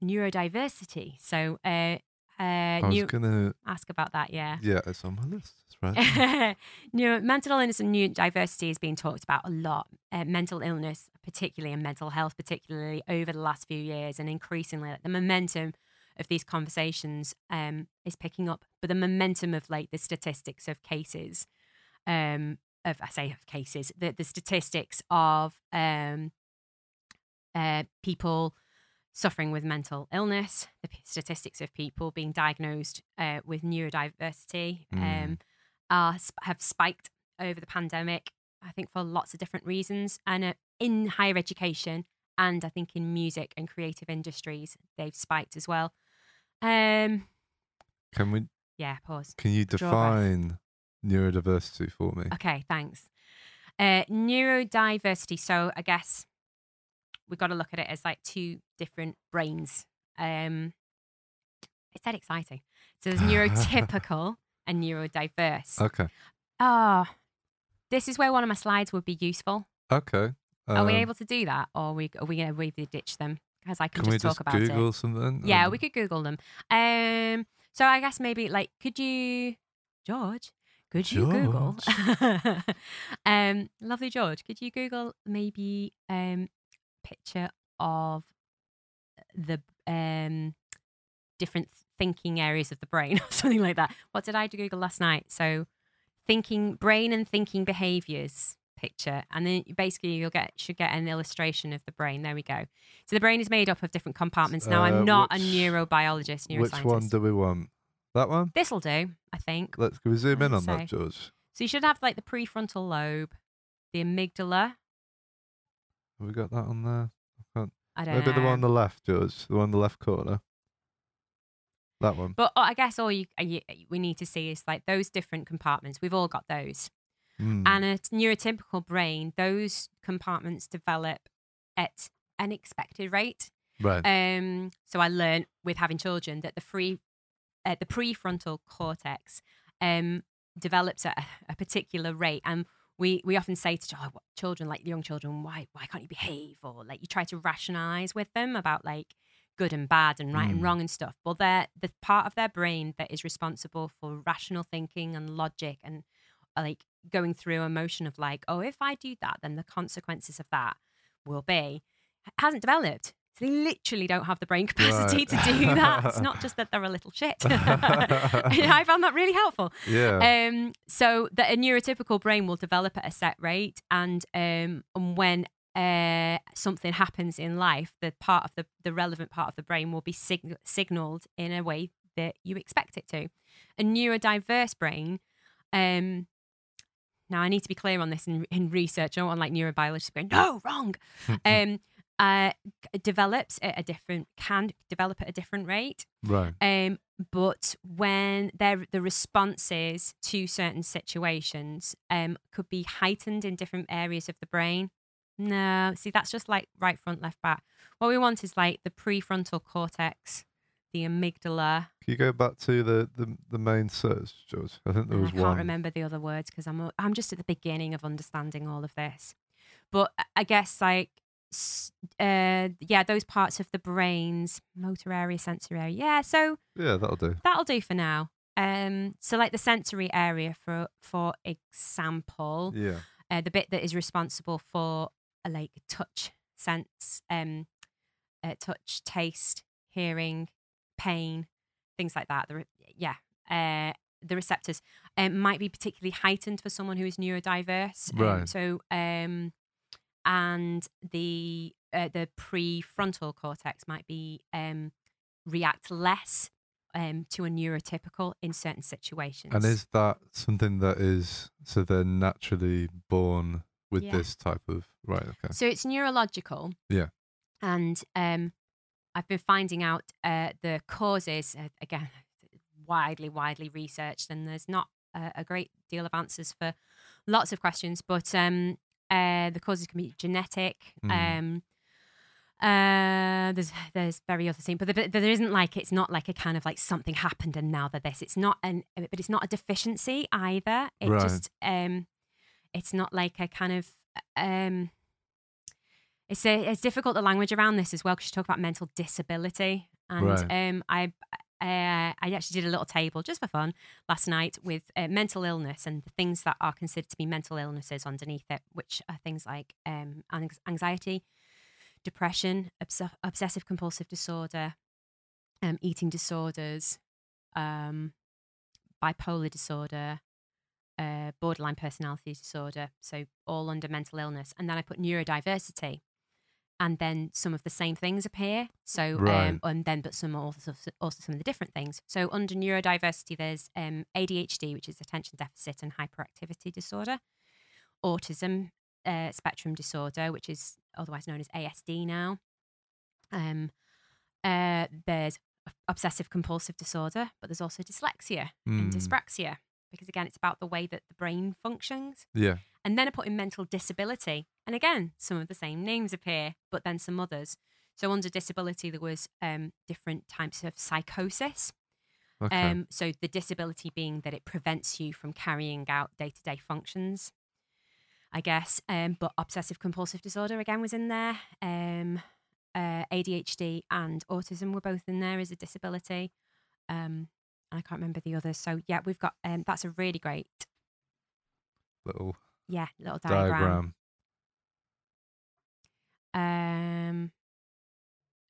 Speaker 2: neurodiversity. So, uh, uh,
Speaker 1: I was
Speaker 2: new,
Speaker 1: gonna.
Speaker 2: ask about that. Yeah.
Speaker 1: Yeah, it's on my list. That's right.
Speaker 2: Neuro, mental illness and neurodiversity is being talked about a lot. Uh, mental illness, particularly, and mental health, particularly, over the last few years, and increasingly, like, the momentum of these conversations um, is picking up. But the momentum of like the statistics of cases, um, of I say of cases, the the statistics of um, uh, people suffering with mental illness, the statistics of people being diagnosed uh, with neurodiversity
Speaker 1: Mm.
Speaker 2: um, are have spiked over the pandemic. I think for lots of different reasons, and uh, in higher education, and I think in music and creative industries, they've spiked as well. Um,
Speaker 1: Can we?
Speaker 2: yeah, pause.
Speaker 1: Can you define neurodiversity for me?
Speaker 2: Okay, thanks. Uh, neurodiversity. So I guess we've got to look at it as like two different brains. Um, it's that exciting. So there's neurotypical and neurodiverse.
Speaker 1: Okay.
Speaker 2: Ah, this is where one of my slides would be useful.
Speaker 1: Okay.
Speaker 2: Are we
Speaker 1: um,
Speaker 2: able to do that, or are we are we going to really ditch them? because I can,
Speaker 1: Can we
Speaker 2: just talk
Speaker 1: just
Speaker 2: about
Speaker 1: Google
Speaker 2: it.
Speaker 1: something?
Speaker 2: Yeah,
Speaker 1: Um,
Speaker 2: we could Google them. Um, so I guess maybe like, could you, George? Could you Google? um, lovely George, could you Google maybe um picture of the um different thinking areas of the brain or something like that? What did I do Google last night? So thinking brain and thinking behaviors picture and then basically you'll get should get an illustration of the brain there we go so the brain is made up of different compartments now
Speaker 1: Uh,
Speaker 2: i'm not
Speaker 1: which-
Speaker 2: a neurobiologist
Speaker 1: Which one do we want? That one?
Speaker 2: this'll do i think
Speaker 1: Let's can we zoom in on
Speaker 2: say.
Speaker 1: that, George?
Speaker 2: so you should have like the prefrontal lobe the amygdala
Speaker 1: Have we got that on there?
Speaker 2: i don't
Speaker 1: Maybe
Speaker 2: know
Speaker 1: the one on the left, George. The one in the left corner. That one.
Speaker 2: but uh, i guess all you, uh, you we need to see is like those different compartments we've all got those
Speaker 1: Mm.
Speaker 2: and a neurotypical brain those compartments develop at an expected rate
Speaker 1: right.
Speaker 2: Um, so I learned with having children that the free, uh, the prefrontal cortex, um, develops at a, a particular rate, and we we often say to oh, children, like young children, why why can't you behave, or like you try to rationalize with them about like good and bad and right and
Speaker 1: Mm.
Speaker 2: wrong and stuff. But they're the part of their brain that is responsible for rational thinking and logic and uh, like going through emotion of like, oh, if I do that, then the consequences of that will be hasn't developed. They literally don't have the brain capacity
Speaker 1: Right.
Speaker 2: to do that. It's not just that they're a little shit. I found that really helpful.
Speaker 1: yeah.
Speaker 2: Um, so that a neurotypical brain will develop at a set rate, and um, and when uh, something happens in life, the part of the the relevant part of the brain will be sig- signaled in a way that you expect it to. A neurodiverse brain. Um, now I need to be clear on this in, in research. I don't want like neurobiologists going, no, wrong. um, uh, develops at a different can develop at a different rate.
Speaker 1: right.
Speaker 2: Um, but when their the responses to certain situations um could be heightened in different areas of the brain. No, see that's just like right front, left back. What we want is like the prefrontal cortex, the amygdala.
Speaker 1: Can you go back to the, the, the main search, George? I think there was
Speaker 2: I can't
Speaker 1: one.
Speaker 2: remember the other words because I'm I'm just at the beginning of understanding all of this. But I- guess like uh yeah, those parts of the brains, motor area, sensory area. Yeah, so
Speaker 1: Yeah, that'll do.
Speaker 2: that'll do for now. Um, so like the sensory area, for for example,
Speaker 1: Yeah.
Speaker 2: uh, the bit that is responsible for uh, like touch, sense, um, uh, touch, taste, hearing, pain, things like that. The re- yeah, uh, the receptors um, might be particularly heightened for someone who is neurodiverse. Um,
Speaker 1: Right.
Speaker 2: So um, and the uh, the prefrontal cortex might be um, react less um, to a neurotypical in certain situations.
Speaker 1: And is that something that is so they're naturally born with
Speaker 2: Yeah.
Speaker 1: this type of right? Okay.
Speaker 2: So it's neurological.
Speaker 1: Yeah.
Speaker 2: And um, I've been finding out uh, the causes, uh, again, widely, widely researched, and there's not a, a great deal of answers for lots of questions, but um, uh, the causes can be genetic.
Speaker 1: Mm.
Speaker 2: Um, uh, there's there's very other things, but there, isn't like it's not like a kind of like something happened and now they're this. It's not an, but it's not a deficiency either. It
Speaker 1: Right.
Speaker 2: just um, it's not like a kind of um, it's a, it's difficult the language around this as well because you talk about mental disability and
Speaker 1: Right.
Speaker 2: um I uh, I actually did a little table just for fun last night with uh, mental illness and the things that are considered to be mental illnesses underneath it, which are things like um, anxiety, depression, obs- obsessive compulsive disorder, um, eating disorders, um, bipolar disorder, uh, borderline personality disorder. So all under mental illness. And then I put neurodiversity. And then some of the same things appear. So,
Speaker 1: Right.
Speaker 2: um, and then, but some also, also some of the different things. So, under neurodiversity, there's um, ADHD, which is attention deficit and hyperactivity disorder, autism uh, spectrum disorder, which is otherwise known as ASD now. Um, uh, there's obsessive compulsive disorder, but there's also dyslexia and
Speaker 1: Mm.
Speaker 2: dyspraxia because again, it's about the way that the brain functions.
Speaker 1: Yeah.
Speaker 2: And then I put in mental disability, and again, some of the same names appear, but then some others. So under disability, there was um, different types of psychosis.
Speaker 1: Okay.
Speaker 2: Um, so the disability being that it prevents you from carrying out day to day functions, I guess. Um, but obsessive compulsive disorder again was in there. Um, uh, ADHD and autism were both in there as a disability. Um, and I can't remember the others. So yeah, we've got um, that's a really great
Speaker 1: Little
Speaker 2: yeah little diagram.
Speaker 1: diagram.
Speaker 2: Um,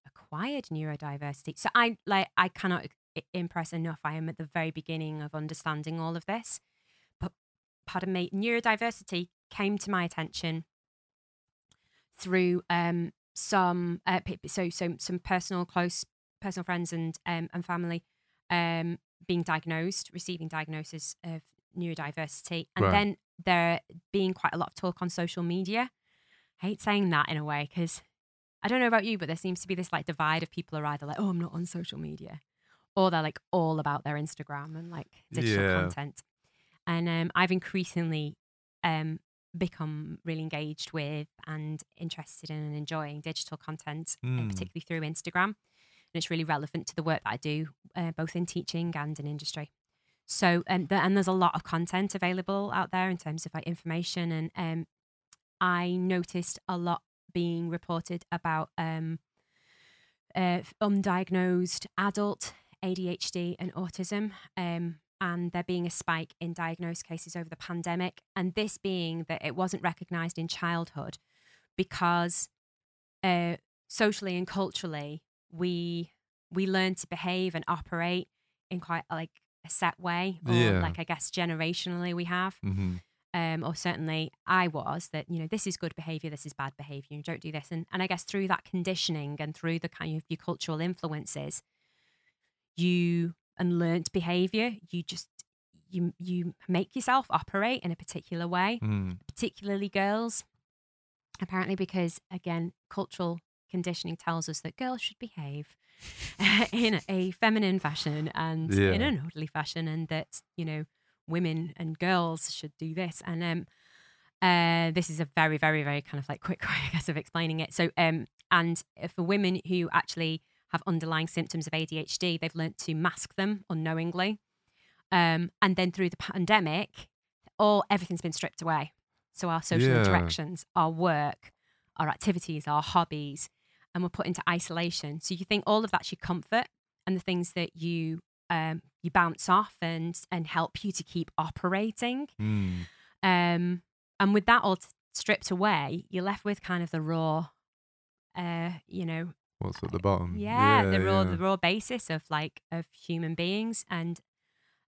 Speaker 2: acquired neurodiversity. So I like I cannot impress enough. I am at the very beginning of understanding all of this. But pardon me, neurodiversity came to my attention through um some uh, so so some personal close personal friends and um and family um being diagnosed, receiving diagnosis of neurodiversity, and
Speaker 1: Right.
Speaker 2: then there being quite a lot of talk on social media. I hate saying that in a way because I don't know about you, but there seems to be this like divide of people are either like, oh, I'm not on social media, or they're like all about their Instagram and like digital
Speaker 1: Yeah.
Speaker 2: content. And um, I've increasingly um, become really engaged with and interested in and enjoying digital content,
Speaker 1: Mm.
Speaker 2: particularly through Instagram. And it's really relevant to the work that I do, uh, both in teaching and in industry. So, um, the, and there's a lot of content available out there in terms of like information. And um, I noticed a lot being reported about um, uh, undiagnosed adult ADHD and autism. Um, and there being a spike in diagnosed cases over the pandemic. And this being that it wasn't recognized in childhood because uh, socially and culturally, we we learn to behave and operate in quite like a set way, or
Speaker 1: Yeah.
Speaker 2: like I guess generationally we have
Speaker 1: hmm
Speaker 2: um, or certainly I was that you know this is good behavior, this is bad behavior. You don't do this, and and I guess through that conditioning and through the kind of your cultural influences, you and learnt behavior, you just you you make yourself operate in a particular way,
Speaker 1: Mm.
Speaker 2: particularly girls. Apparently, because again, cultural conditioning tells us that girls should behave in a feminine fashion and in an orderly fashion, and that you know women and girls should do this. And um, uh, this is a very, very, very kind of like quick way, I guess, of explaining it. So, um, and for women who actually have underlying symptoms of ADHD, they've learnt to mask them unknowingly. Um, and then through the pandemic, all everything's been stripped away. So our social
Speaker 1: Yeah.
Speaker 2: interactions, our work, our activities, our hobbies, and we're put into isolation. So you think all of that's your comfort and the things that you um, you bounce off and and help you to keep operating.
Speaker 1: Mm.
Speaker 2: Um, and with that all t- stripped away, you're left with kind of the raw, uh, you know,
Speaker 1: What's at the bottom?
Speaker 2: yeah, the raw,
Speaker 1: yeah.
Speaker 2: the raw basis of like of human beings, and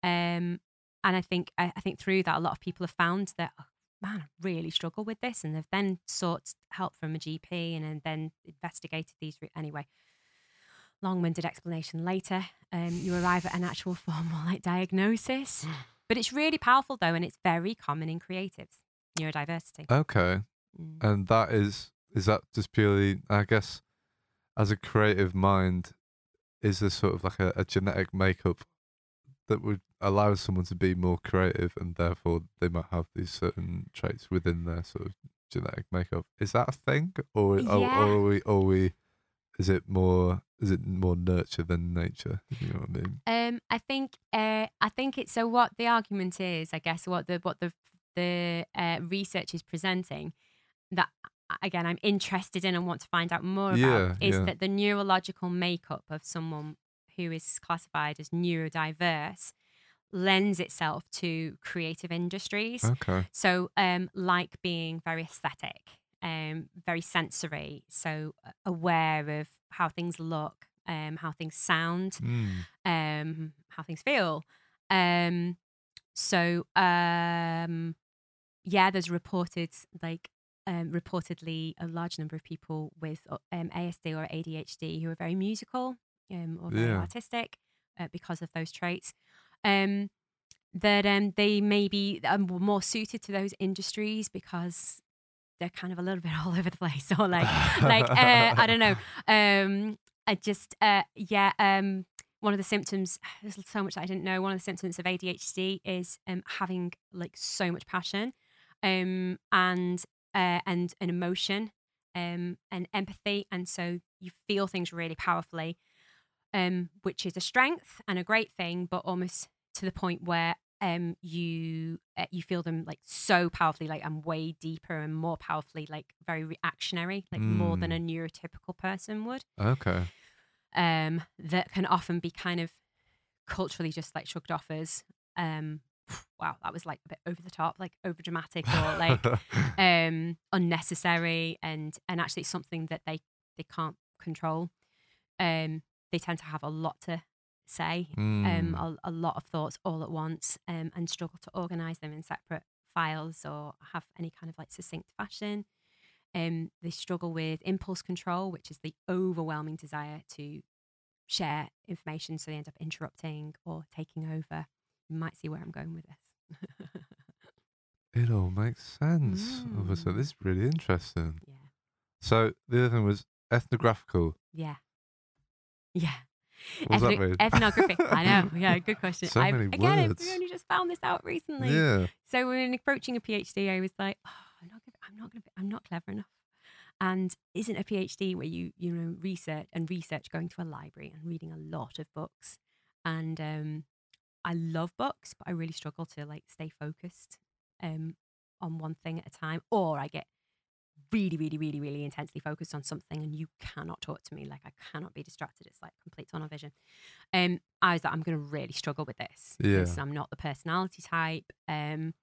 Speaker 2: um, and I think I, I think through that, a lot of people have found that oh, man, I really struggle with this, and they've then sought help from a GP, and, then then investigated these. Re- anyway, long-winded explanation later, um, you arrive at an actual formal like diagnosis, but it's really powerful though, and it's very common in creatives, neurodiversity.
Speaker 1: Okay.
Speaker 2: Mm.
Speaker 1: And that is is that just purely I guess as a creative mind, is there sort of like a, a genetic makeup that would allow someone to be more creative and therefore they might have these certain traits within their sort of genetic makeup. Is that a thing? Or or,
Speaker 2: Yeah.
Speaker 1: or are we are we is it more is it more nurture than nature? You know what I mean?
Speaker 2: Um, I think uh, I think it's so. What the argument is, I guess, what the what the the uh, research is presenting, that again I'm interested in and want to find out more about,
Speaker 1: Yeah,
Speaker 2: is
Speaker 1: yeah.
Speaker 2: that the neurological makeup of someone who is classified as neurodiverse lends itself to creative industries.
Speaker 1: Okay.
Speaker 2: So, um, like being very aesthetic, um, very sensory, so uh, aware of how things look, um, how things sound,
Speaker 1: Mm.
Speaker 2: um, how things feel. Um, so, um, yeah, there's reported like um, reportedly a large number of people with uh, um, ASD or ADHD who are very musical um, or very
Speaker 1: Yeah.
Speaker 2: artistic uh, because of those traits. Um, that um, they may be um, more suited to those industries because they're kind of a little bit all over the place or like like uh, I don't know. Um, I just uh, yeah. Um, one of the symptoms. There's so much that I didn't know. One of the symptoms of ADHD is um, having like so much passion, um, and uh, and an emotion, um, and empathy, and so you feel things really powerfully, um, which is a strength and a great thing, but almost to the point where um, you uh, you feel them like so powerfully, like and way deeper and more powerfully, like very reactionary, like more than a neurotypical person would.
Speaker 1: Okay.
Speaker 2: Um, that can often be kind of culturally just like shrugged off as um wow that was like a bit over the top like over dramatic or like um unnecessary and and actually it's something that they they can't control um they tend to have a lot to say um
Speaker 1: Mm.
Speaker 2: a, a lot of thoughts all at once um and struggle to organize them in separate files or have any kind of like succinct fashion um they struggle with impulse control which is the overwhelming desire to share information so they end up interrupting or taking over you might see where i'm going with this
Speaker 1: It all makes sense. Oh, So
Speaker 2: Mm.
Speaker 1: this is really interesting.
Speaker 2: yeah
Speaker 1: So the other thing was ethnographical.
Speaker 2: yeah yeah
Speaker 1: What does that mean?
Speaker 2: ethnography i know yeah good question
Speaker 1: So
Speaker 2: I've,
Speaker 1: many
Speaker 2: again I've only just found this out recently
Speaker 1: Yeah.
Speaker 2: So when approaching a PhD, I was like, oh, I'm not, gonna, I'm not, gonna, be- I'm not clever enough. And isn't a PhD where you, you know, research and research going to a library and reading a lot of books? And um, I love books, but I really struggle to like stay focused um, on one thing at a time, or I get really, really, really, really intensely focused on something, and you cannot talk to me. Like I cannot be distracted. It's like complete tunnel vision. Um, I was like, I'm going to really struggle with this
Speaker 1: Yeah.
Speaker 2: I'm not the personality type. Um,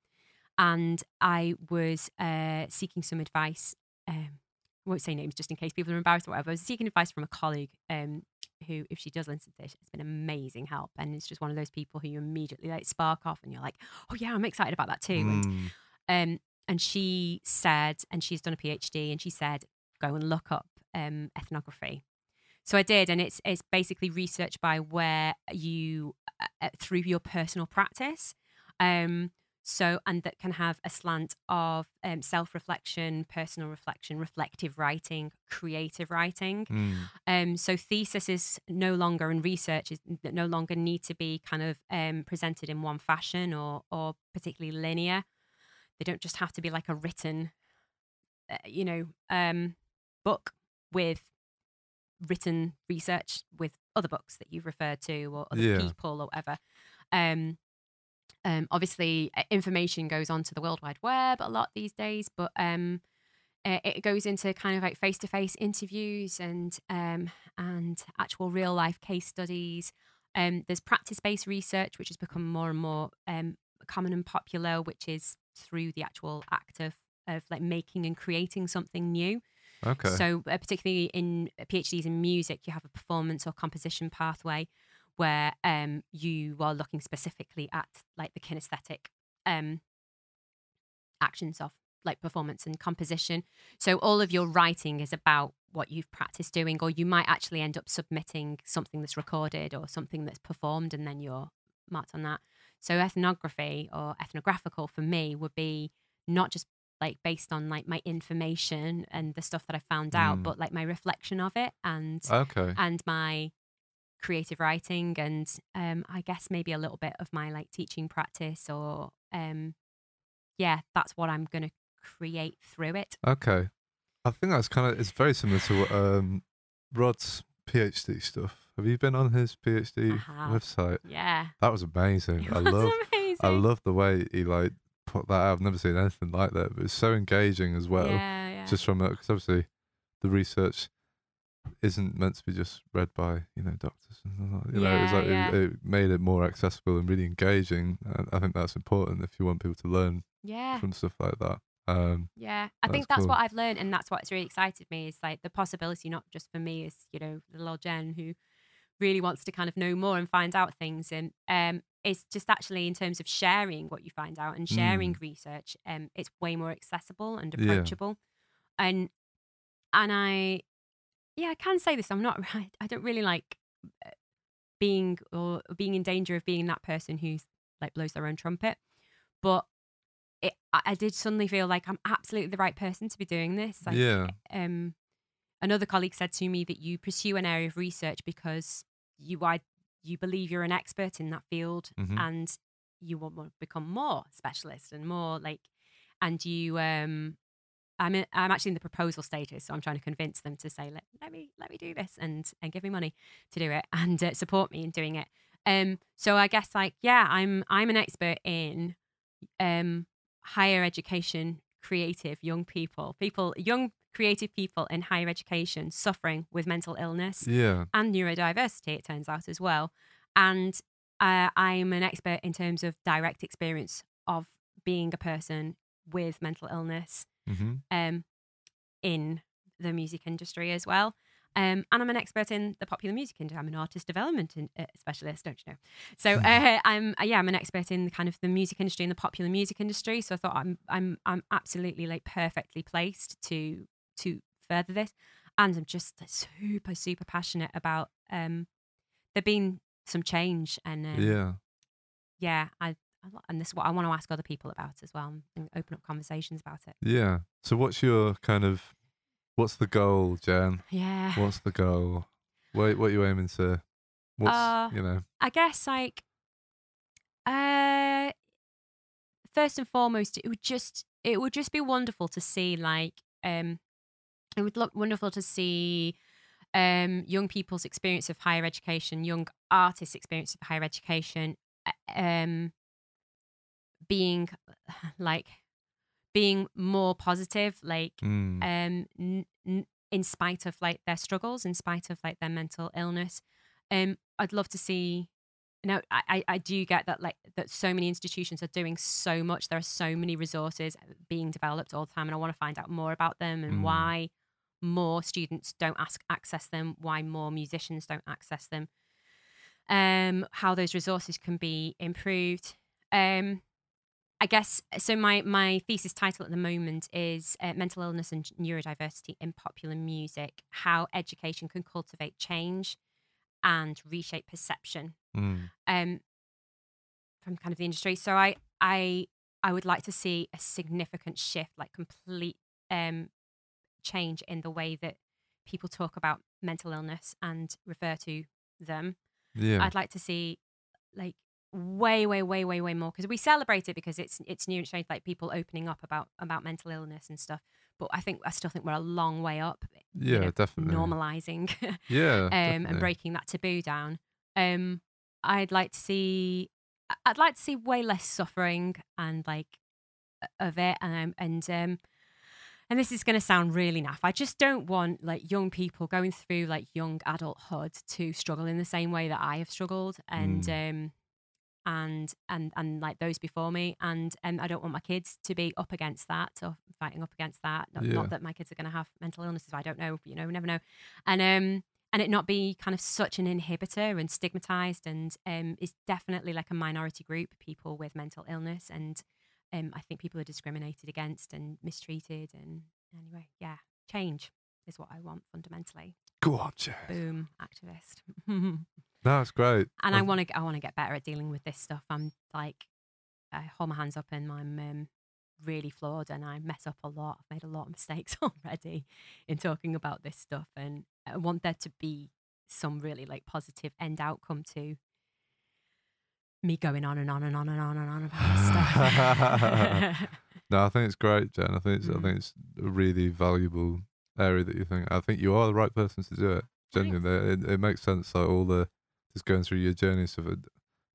Speaker 2: and I was uh, seeking some advice. Um, I won't say names just in case people are embarrassed or whatever. I was seeking advice from a colleague um, who, if she does listen to this, it's been amazing help. And it's just one of those people who you immediately like spark off and you're like, oh, yeah, I'm excited about that too. And
Speaker 1: Mm.
Speaker 2: um, and she said, and she's done a PhD, and she said, go and look up um, ethnography. So I did, and it's it's basically research by where you uh, uh, through your personal practice. Um, so and that can have a slant of um, self reflection, personal reflection, reflective writing, creative writing.
Speaker 1: Mm.
Speaker 2: Um, so thesis is no longer and research is no longer need to be kind of um, presented in one fashion or or particularly linear. They don't just have to be like a written, uh, you know, um, book with written research with other books that you've referred to or other
Speaker 1: Yeah.
Speaker 2: people or whatever. Um, um, obviously, uh, information goes onto the World Wide Web a lot these days, but um, uh, it goes into kind of like face-to-face interviews and um, and actual real-life case studies. Um, there's practice-based research, which has become more and more um, common and popular, which is through the actual act of of like making and creating something new.
Speaker 1: Okay.
Speaker 2: So, uh, particularly in PhDs in music, you have a performance or composition pathway where um, you are looking specifically at like the kinesthetic um, actions of like performance and composition. So, all of your writing is about what you've practiced doing, or you might actually end up submitting something that's recorded or something that's performed, and then you're marked on that. So, ethnography or ethnographical for me would be not just like based on like my information and the stuff that I found out,
Speaker 1: Mm.
Speaker 2: but like my reflection of it and
Speaker 1: okay.
Speaker 2: and my creative writing and um I guess maybe a little bit of my like teaching practice or um yeah, that's what I'm gonna create through it.
Speaker 1: Okay. I think that's kind of it's very similar to what um, Rod's PhD stuff. Have you been on his PhD website?
Speaker 2: Yeah.
Speaker 1: That was amazing.
Speaker 2: It
Speaker 1: I
Speaker 2: was
Speaker 1: love
Speaker 2: amazing.
Speaker 1: I love the way he like put that out. I've never seen anything like that. But it's so engaging as well.
Speaker 2: yeah, yeah.
Speaker 1: Just from because obviously the research isn't meant to be just read by you know doctors. and You know,
Speaker 2: Yeah,
Speaker 1: like
Speaker 2: yeah.
Speaker 1: it, it made it more accessible and really engaging. And I think that's important if you want people to learn
Speaker 2: yeah.
Speaker 1: from stuff like that. Um,
Speaker 2: Yeah, I
Speaker 1: That's
Speaker 2: think that's
Speaker 1: cool.
Speaker 2: what I've learned, and that's what's really excited me is like the possibility, not just for me, as you know, the little old Jen who really wants to kind of know more and find out things, and um, it's just actually in terms of sharing what you find out and sharing research, um, it's way more accessible and
Speaker 1: Yeah.
Speaker 2: approachable, and and I, yeah, I can say this. I'm not right. I don't really like uh, being or being in danger of being that person who's like blows their own trumpet, but it, I, I did suddenly feel like I'm absolutely the right person to be doing this. Like,
Speaker 1: yeah.
Speaker 2: um, another colleague said to me that you pursue an area of research because you are, you believe you're an expert in that field
Speaker 1: Mhm.
Speaker 2: and you want to become more specialist and more like, and you, um, I'm in, I'm actually in the proposal status, so I'm trying to convince them to say let let me let me do this and and give me money to do it and uh, support me in doing it. Um, so I guess like yeah, I'm I'm an expert in um higher education, creative young people, people young creative people in higher education suffering with mental illness
Speaker 1: Yeah.
Speaker 2: and neurodiversity. It turns out as well, and uh, I'm an expert in terms of direct experience of being a person with mental illness
Speaker 1: hmm
Speaker 2: um, in the music industry as well. Um, and I'm an expert in the popular music industry. I'm an artist development in, uh, specialist, don't you know? So uh, I'm uh, yeah, I'm an expert in the kind of the music industry and the popular music industry. So I thought I'm I'm I'm absolutely like perfectly placed to to further this. And I'm just super super passionate about um, there being some change and um,
Speaker 1: Yeah.
Speaker 2: yeah, I, I and this is what I want to ask other people about as well and open up conversations about it.
Speaker 1: Yeah. So what's your kind of what's the goal, Jan?
Speaker 2: Yeah.
Speaker 1: What's the goal? What what are you aiming to? What's
Speaker 2: Uh,
Speaker 1: you know?
Speaker 2: I guess like uh first and foremost it would just it would just be wonderful to see like um it would look wonderful to see um young people's experience of higher education, young artists' experience of higher education um being like being more positive like
Speaker 1: Mm.
Speaker 2: um n- n- in spite of like their struggles in spite of like their mental illness um i'd love to see now I, I I do get that like that so many institutions are doing so much there are so many resources being developed all the time and i want to find out more about them and
Speaker 1: Mm.
Speaker 2: why more students don't ask access them why more musicians don't access them um how those resources can be improved um I guess so. My my thesis title at the moment is uh, mental illness and neurodiversity in popular music: how education can cultivate change and reshape perception
Speaker 1: Mm.
Speaker 2: um, from kind of the industry. So I I I would like to see a significant shift, like complete um, change in the way that people talk about mental illness and refer to them.
Speaker 1: Yeah.
Speaker 2: I'd like to see like way, way, way, way, way more because we celebrate it because it's it's new and strange, like people opening up about about mental illness and stuff. But I think I still think we're a long way up. you
Speaker 1: yeah,
Speaker 2: know,
Speaker 1: definitely.
Speaker 2: normalizing
Speaker 1: Yeah.
Speaker 2: um,
Speaker 1: definitely.
Speaker 2: and breaking that taboo down. Um, I'd like to see. I'd like to see way less suffering and like of it, and and um, and this is going to sound really naff. I just don't want like young people going through like young adulthood to struggle in the same way that I have struggled, and um, and and and like those before me, and um, I don't want my kids to be up against that or fighting up against that. Not,
Speaker 1: Yeah.
Speaker 2: not that my kids are going to have mental illnesses. I don't know. You know, we never know, and um, and it not be kind of such an inhibitor and stigmatized, and um, is definitely like a minority group, people with mental illness, and um, I think people are discriminated against and mistreated, and anyway, yeah, change is what I want fundamentally.
Speaker 1: Go on, Jan.
Speaker 2: Boom, activist. and
Speaker 1: No, it's great.
Speaker 2: I
Speaker 1: Um,
Speaker 2: want to, I want to get better at dealing with this stuff. I'm like, I hold my hands up, and I'm um, really flawed, and I mess up a lot. I've made a lot of mistakes already in talking about this stuff, and I want there to be some really like positive end outcome to me going on and on and on and on and on about this stuff.
Speaker 1: No, I think it's great, Jen. I think it's, I
Speaker 2: Mm.
Speaker 1: think it's a really valuable area that you think. I think you are the right person to do it. Genuinely, it, it makes sense. Like all the just going through your journey stuff. It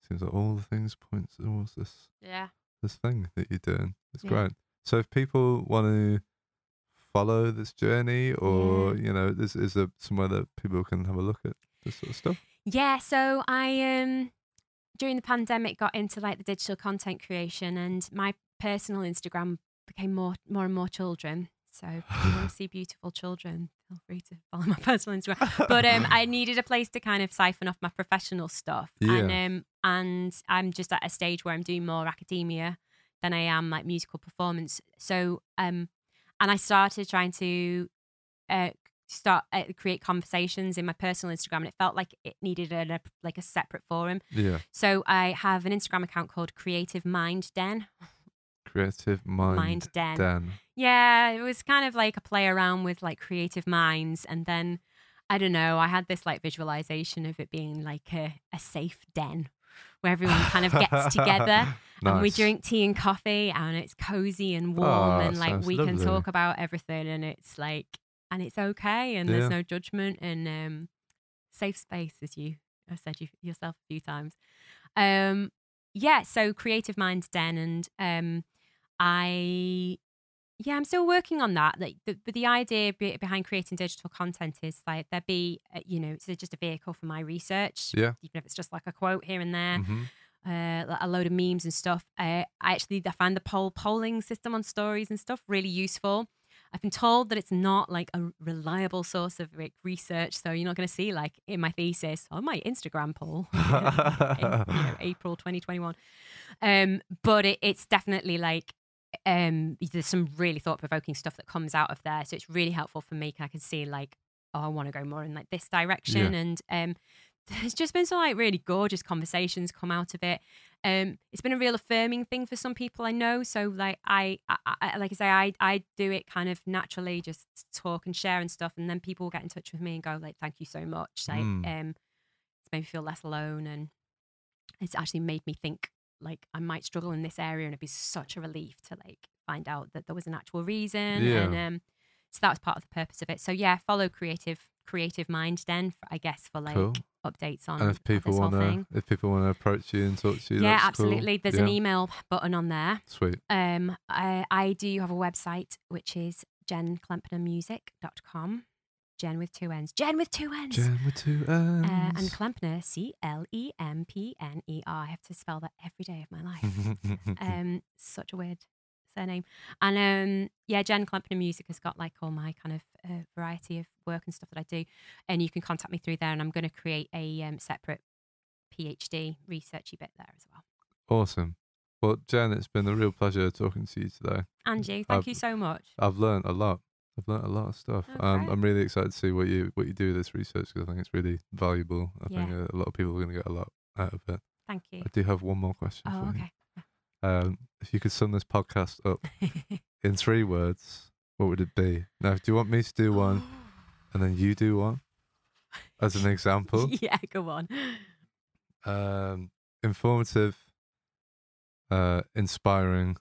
Speaker 1: seems like all the things point towards this
Speaker 2: yeah.
Speaker 1: this thing that you're doing. It's
Speaker 2: Yeah.
Speaker 1: great. So if people want to follow this journey, or
Speaker 2: Yeah.
Speaker 1: you know, is is there somewhere that people can have a look at this sort of stuff?
Speaker 2: Yeah, so I um during the pandemic got into like the digital content creation and my personal Instagram became more more and more children. So if you want to see beautiful children, feel free to follow my personal Instagram. But um I needed a place to kind of siphon off my professional stuff. And
Speaker 1: Yeah.
Speaker 2: um and I'm just at a stage where I'm doing more academia than I am like musical performance. So um and I started trying to uh, start uh, create conversations in my personal Instagram, and it felt like it needed a, a- like a separate forum.
Speaker 1: yeah,
Speaker 2: So I have an Instagram account called Creative Mind Den.
Speaker 1: creative mind,
Speaker 2: Mind Den.
Speaker 1: Den.
Speaker 2: Yeah, it was kind of like a play around with like creative minds, and then I don't know. I had this like visualization of it being like a, a safe den where everyone kind of gets together and we drink tea and coffee and it's cozy and warm
Speaker 1: Oh,
Speaker 2: and like we can talk about everything and it's like and it's okay and there's
Speaker 1: Yeah.
Speaker 2: no judgment and um safe space as you I've said you yourself a few times. Um, yeah, so Creative Mind Den, and um, I, yeah, I'm still working on that. Like, the, but the idea be, behind creating digital content is like there be, uh, you know, it's just a vehicle for my research.
Speaker 1: Yeah.
Speaker 2: even if it's just like a quote here and there
Speaker 1: hmm
Speaker 2: uh, a load of memes and stuff. Uh, I actually I find the poll polling system on stories and stuff really useful. I've been told that it's not like a reliable source of like, research, so you're not going to see like in my thesis on my Instagram poll in you know, April 2021. Um, but it, it's definitely like um, there's some really thought provoking stuff that comes out of there, so it's really helpful for me. I can see like oh, I want to go more in like this direction, and um, there's just been some like really gorgeous conversations come out of it. Um, it's been a real affirming thing for some people I know. So like I, I, I like I say, I, I do it kind of naturally, just talk and share and stuff, and then people get in touch with me and go like, "Thank you so much." Like,
Speaker 1: Mm.
Speaker 2: um, it's made me feel less alone, and it's actually made me think like I might struggle in this area, and it'd be such a relief to like find out that there was an actual reason,
Speaker 1: Yeah.
Speaker 2: and um, so that was part of the purpose of it. So yeah, follow creative creative mind then, for, I guess, for like
Speaker 1: Cool.
Speaker 2: Updates on
Speaker 1: And if people want to, if people want to approach you and talk to you,
Speaker 2: Yeah,
Speaker 1: that's cool.
Speaker 2: absolutely. There's an email button on there.
Speaker 1: Sweet.
Speaker 2: Um, I, I do have a website which is jennclempnermusic.com. Jenn with two N's. Jenn with two N's.
Speaker 1: Jenn with two N's.
Speaker 2: Uh, and Clempner, C L E M P N E R. I have to spell that every day of my life. um, such a weird surname. And um, yeah, Jenn Clempner Music has got like all my kind of uh, variety of work and stuff that I do. And you can contact me through there. And I'm going to create a um, separate PhD researchy bit there as well.
Speaker 1: awesome. Well, Jenn, it's been a real pleasure talking to you today.
Speaker 2: And you, thank
Speaker 1: I've-
Speaker 2: you so much.
Speaker 1: I've learned a lot. I've learned a lot of stuff.
Speaker 2: Oh,
Speaker 1: um. I'm really excited to see what you what you do with this research because I think it's really valuable. I think
Speaker 2: Yeah.
Speaker 1: a, a lot of people are going to get a lot out of it.
Speaker 2: Thank you.
Speaker 1: I do have one more question
Speaker 2: Oh,
Speaker 1: for you. Um, if you could sum this podcast up in three words, what would it be? Now, do you want me to do one and then you do one as an example?
Speaker 2: yeah, go on.
Speaker 1: um, informative, uh, inspiring,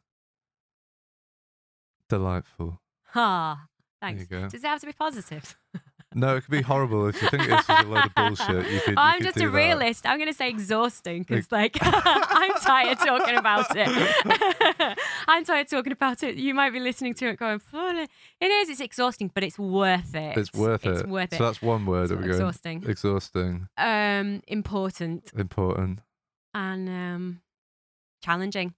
Speaker 1: delightful.
Speaker 2: Ha.
Speaker 1: There
Speaker 2: Thanks. Does it have to be positive?
Speaker 1: No, it could be horrible if you think this is a load of bullshit. You could. you
Speaker 2: I'm
Speaker 1: could
Speaker 2: just a
Speaker 1: that.
Speaker 2: realist. I'm going to say exhausting because, like, I'm tired talking about it. I'm tired talking about it. You might be listening to it going, "Full it is. It's exhausting, but it's worth it.
Speaker 1: It's worth
Speaker 2: It's
Speaker 1: it.
Speaker 2: worth it.
Speaker 1: So that's one word.
Speaker 2: It's
Speaker 1: go.
Speaker 2: exhausting.
Speaker 1: Exhausting,
Speaker 2: Um, important
Speaker 1: important,
Speaker 2: and um, challenging.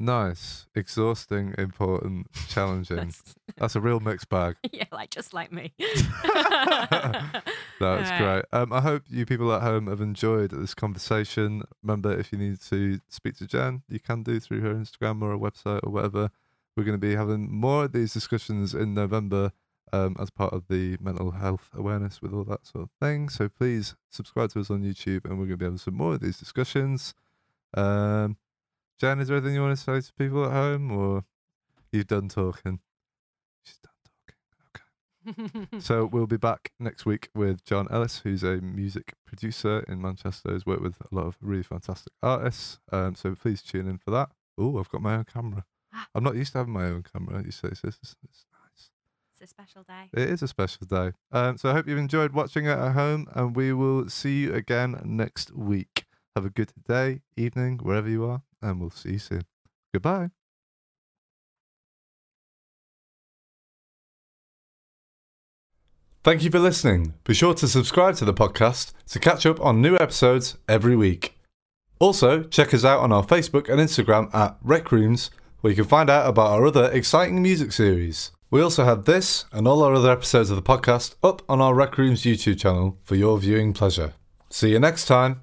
Speaker 1: Nice, exhausting, important, challenging.
Speaker 2: That's-
Speaker 1: That's a real mixed bag.
Speaker 2: yeah, like just like me.
Speaker 1: That's
Speaker 2: Alright.
Speaker 1: great. Um, I hope you people at home have enjoyed this conversation. Remember, if you need to speak to Jenn, you can do through her Instagram or a website or whatever. We're going to be having more of these discussions in November um, as part of the mental health awareness with all that sort of thing. So please subscribe to us on YouTube, and we're going to be having some more of these discussions. Um, Jenn, is there anything you want to say to people at home, or you've done talking? She's done talking. Okay. so we'll be back next week with John Ellis, who's a music producer in Manchester. Has worked with a lot of really fantastic artists. Um, so please tune in for that. Oh, I've got my own camera.
Speaker 2: Ah.
Speaker 1: I'm not used to having my own camera. You say it's, it's, it's nice.
Speaker 2: it's a special day.
Speaker 1: It is a special day. Um, so I hope you've enjoyed watching it at home, and we will see you again next week. Have a good day, evening, wherever you are, and we'll see you soon. Goodbye. Thank you for listening. Be sure to subscribe to the podcast to catch up on new episodes every week. Also, check us out on our Facebook and Instagram at Rec Rooms, where you can find out about our other exciting music series. We also have this and all our other episodes of the podcast up on our Rec Rooms YouTube channel for your viewing pleasure. See you next time.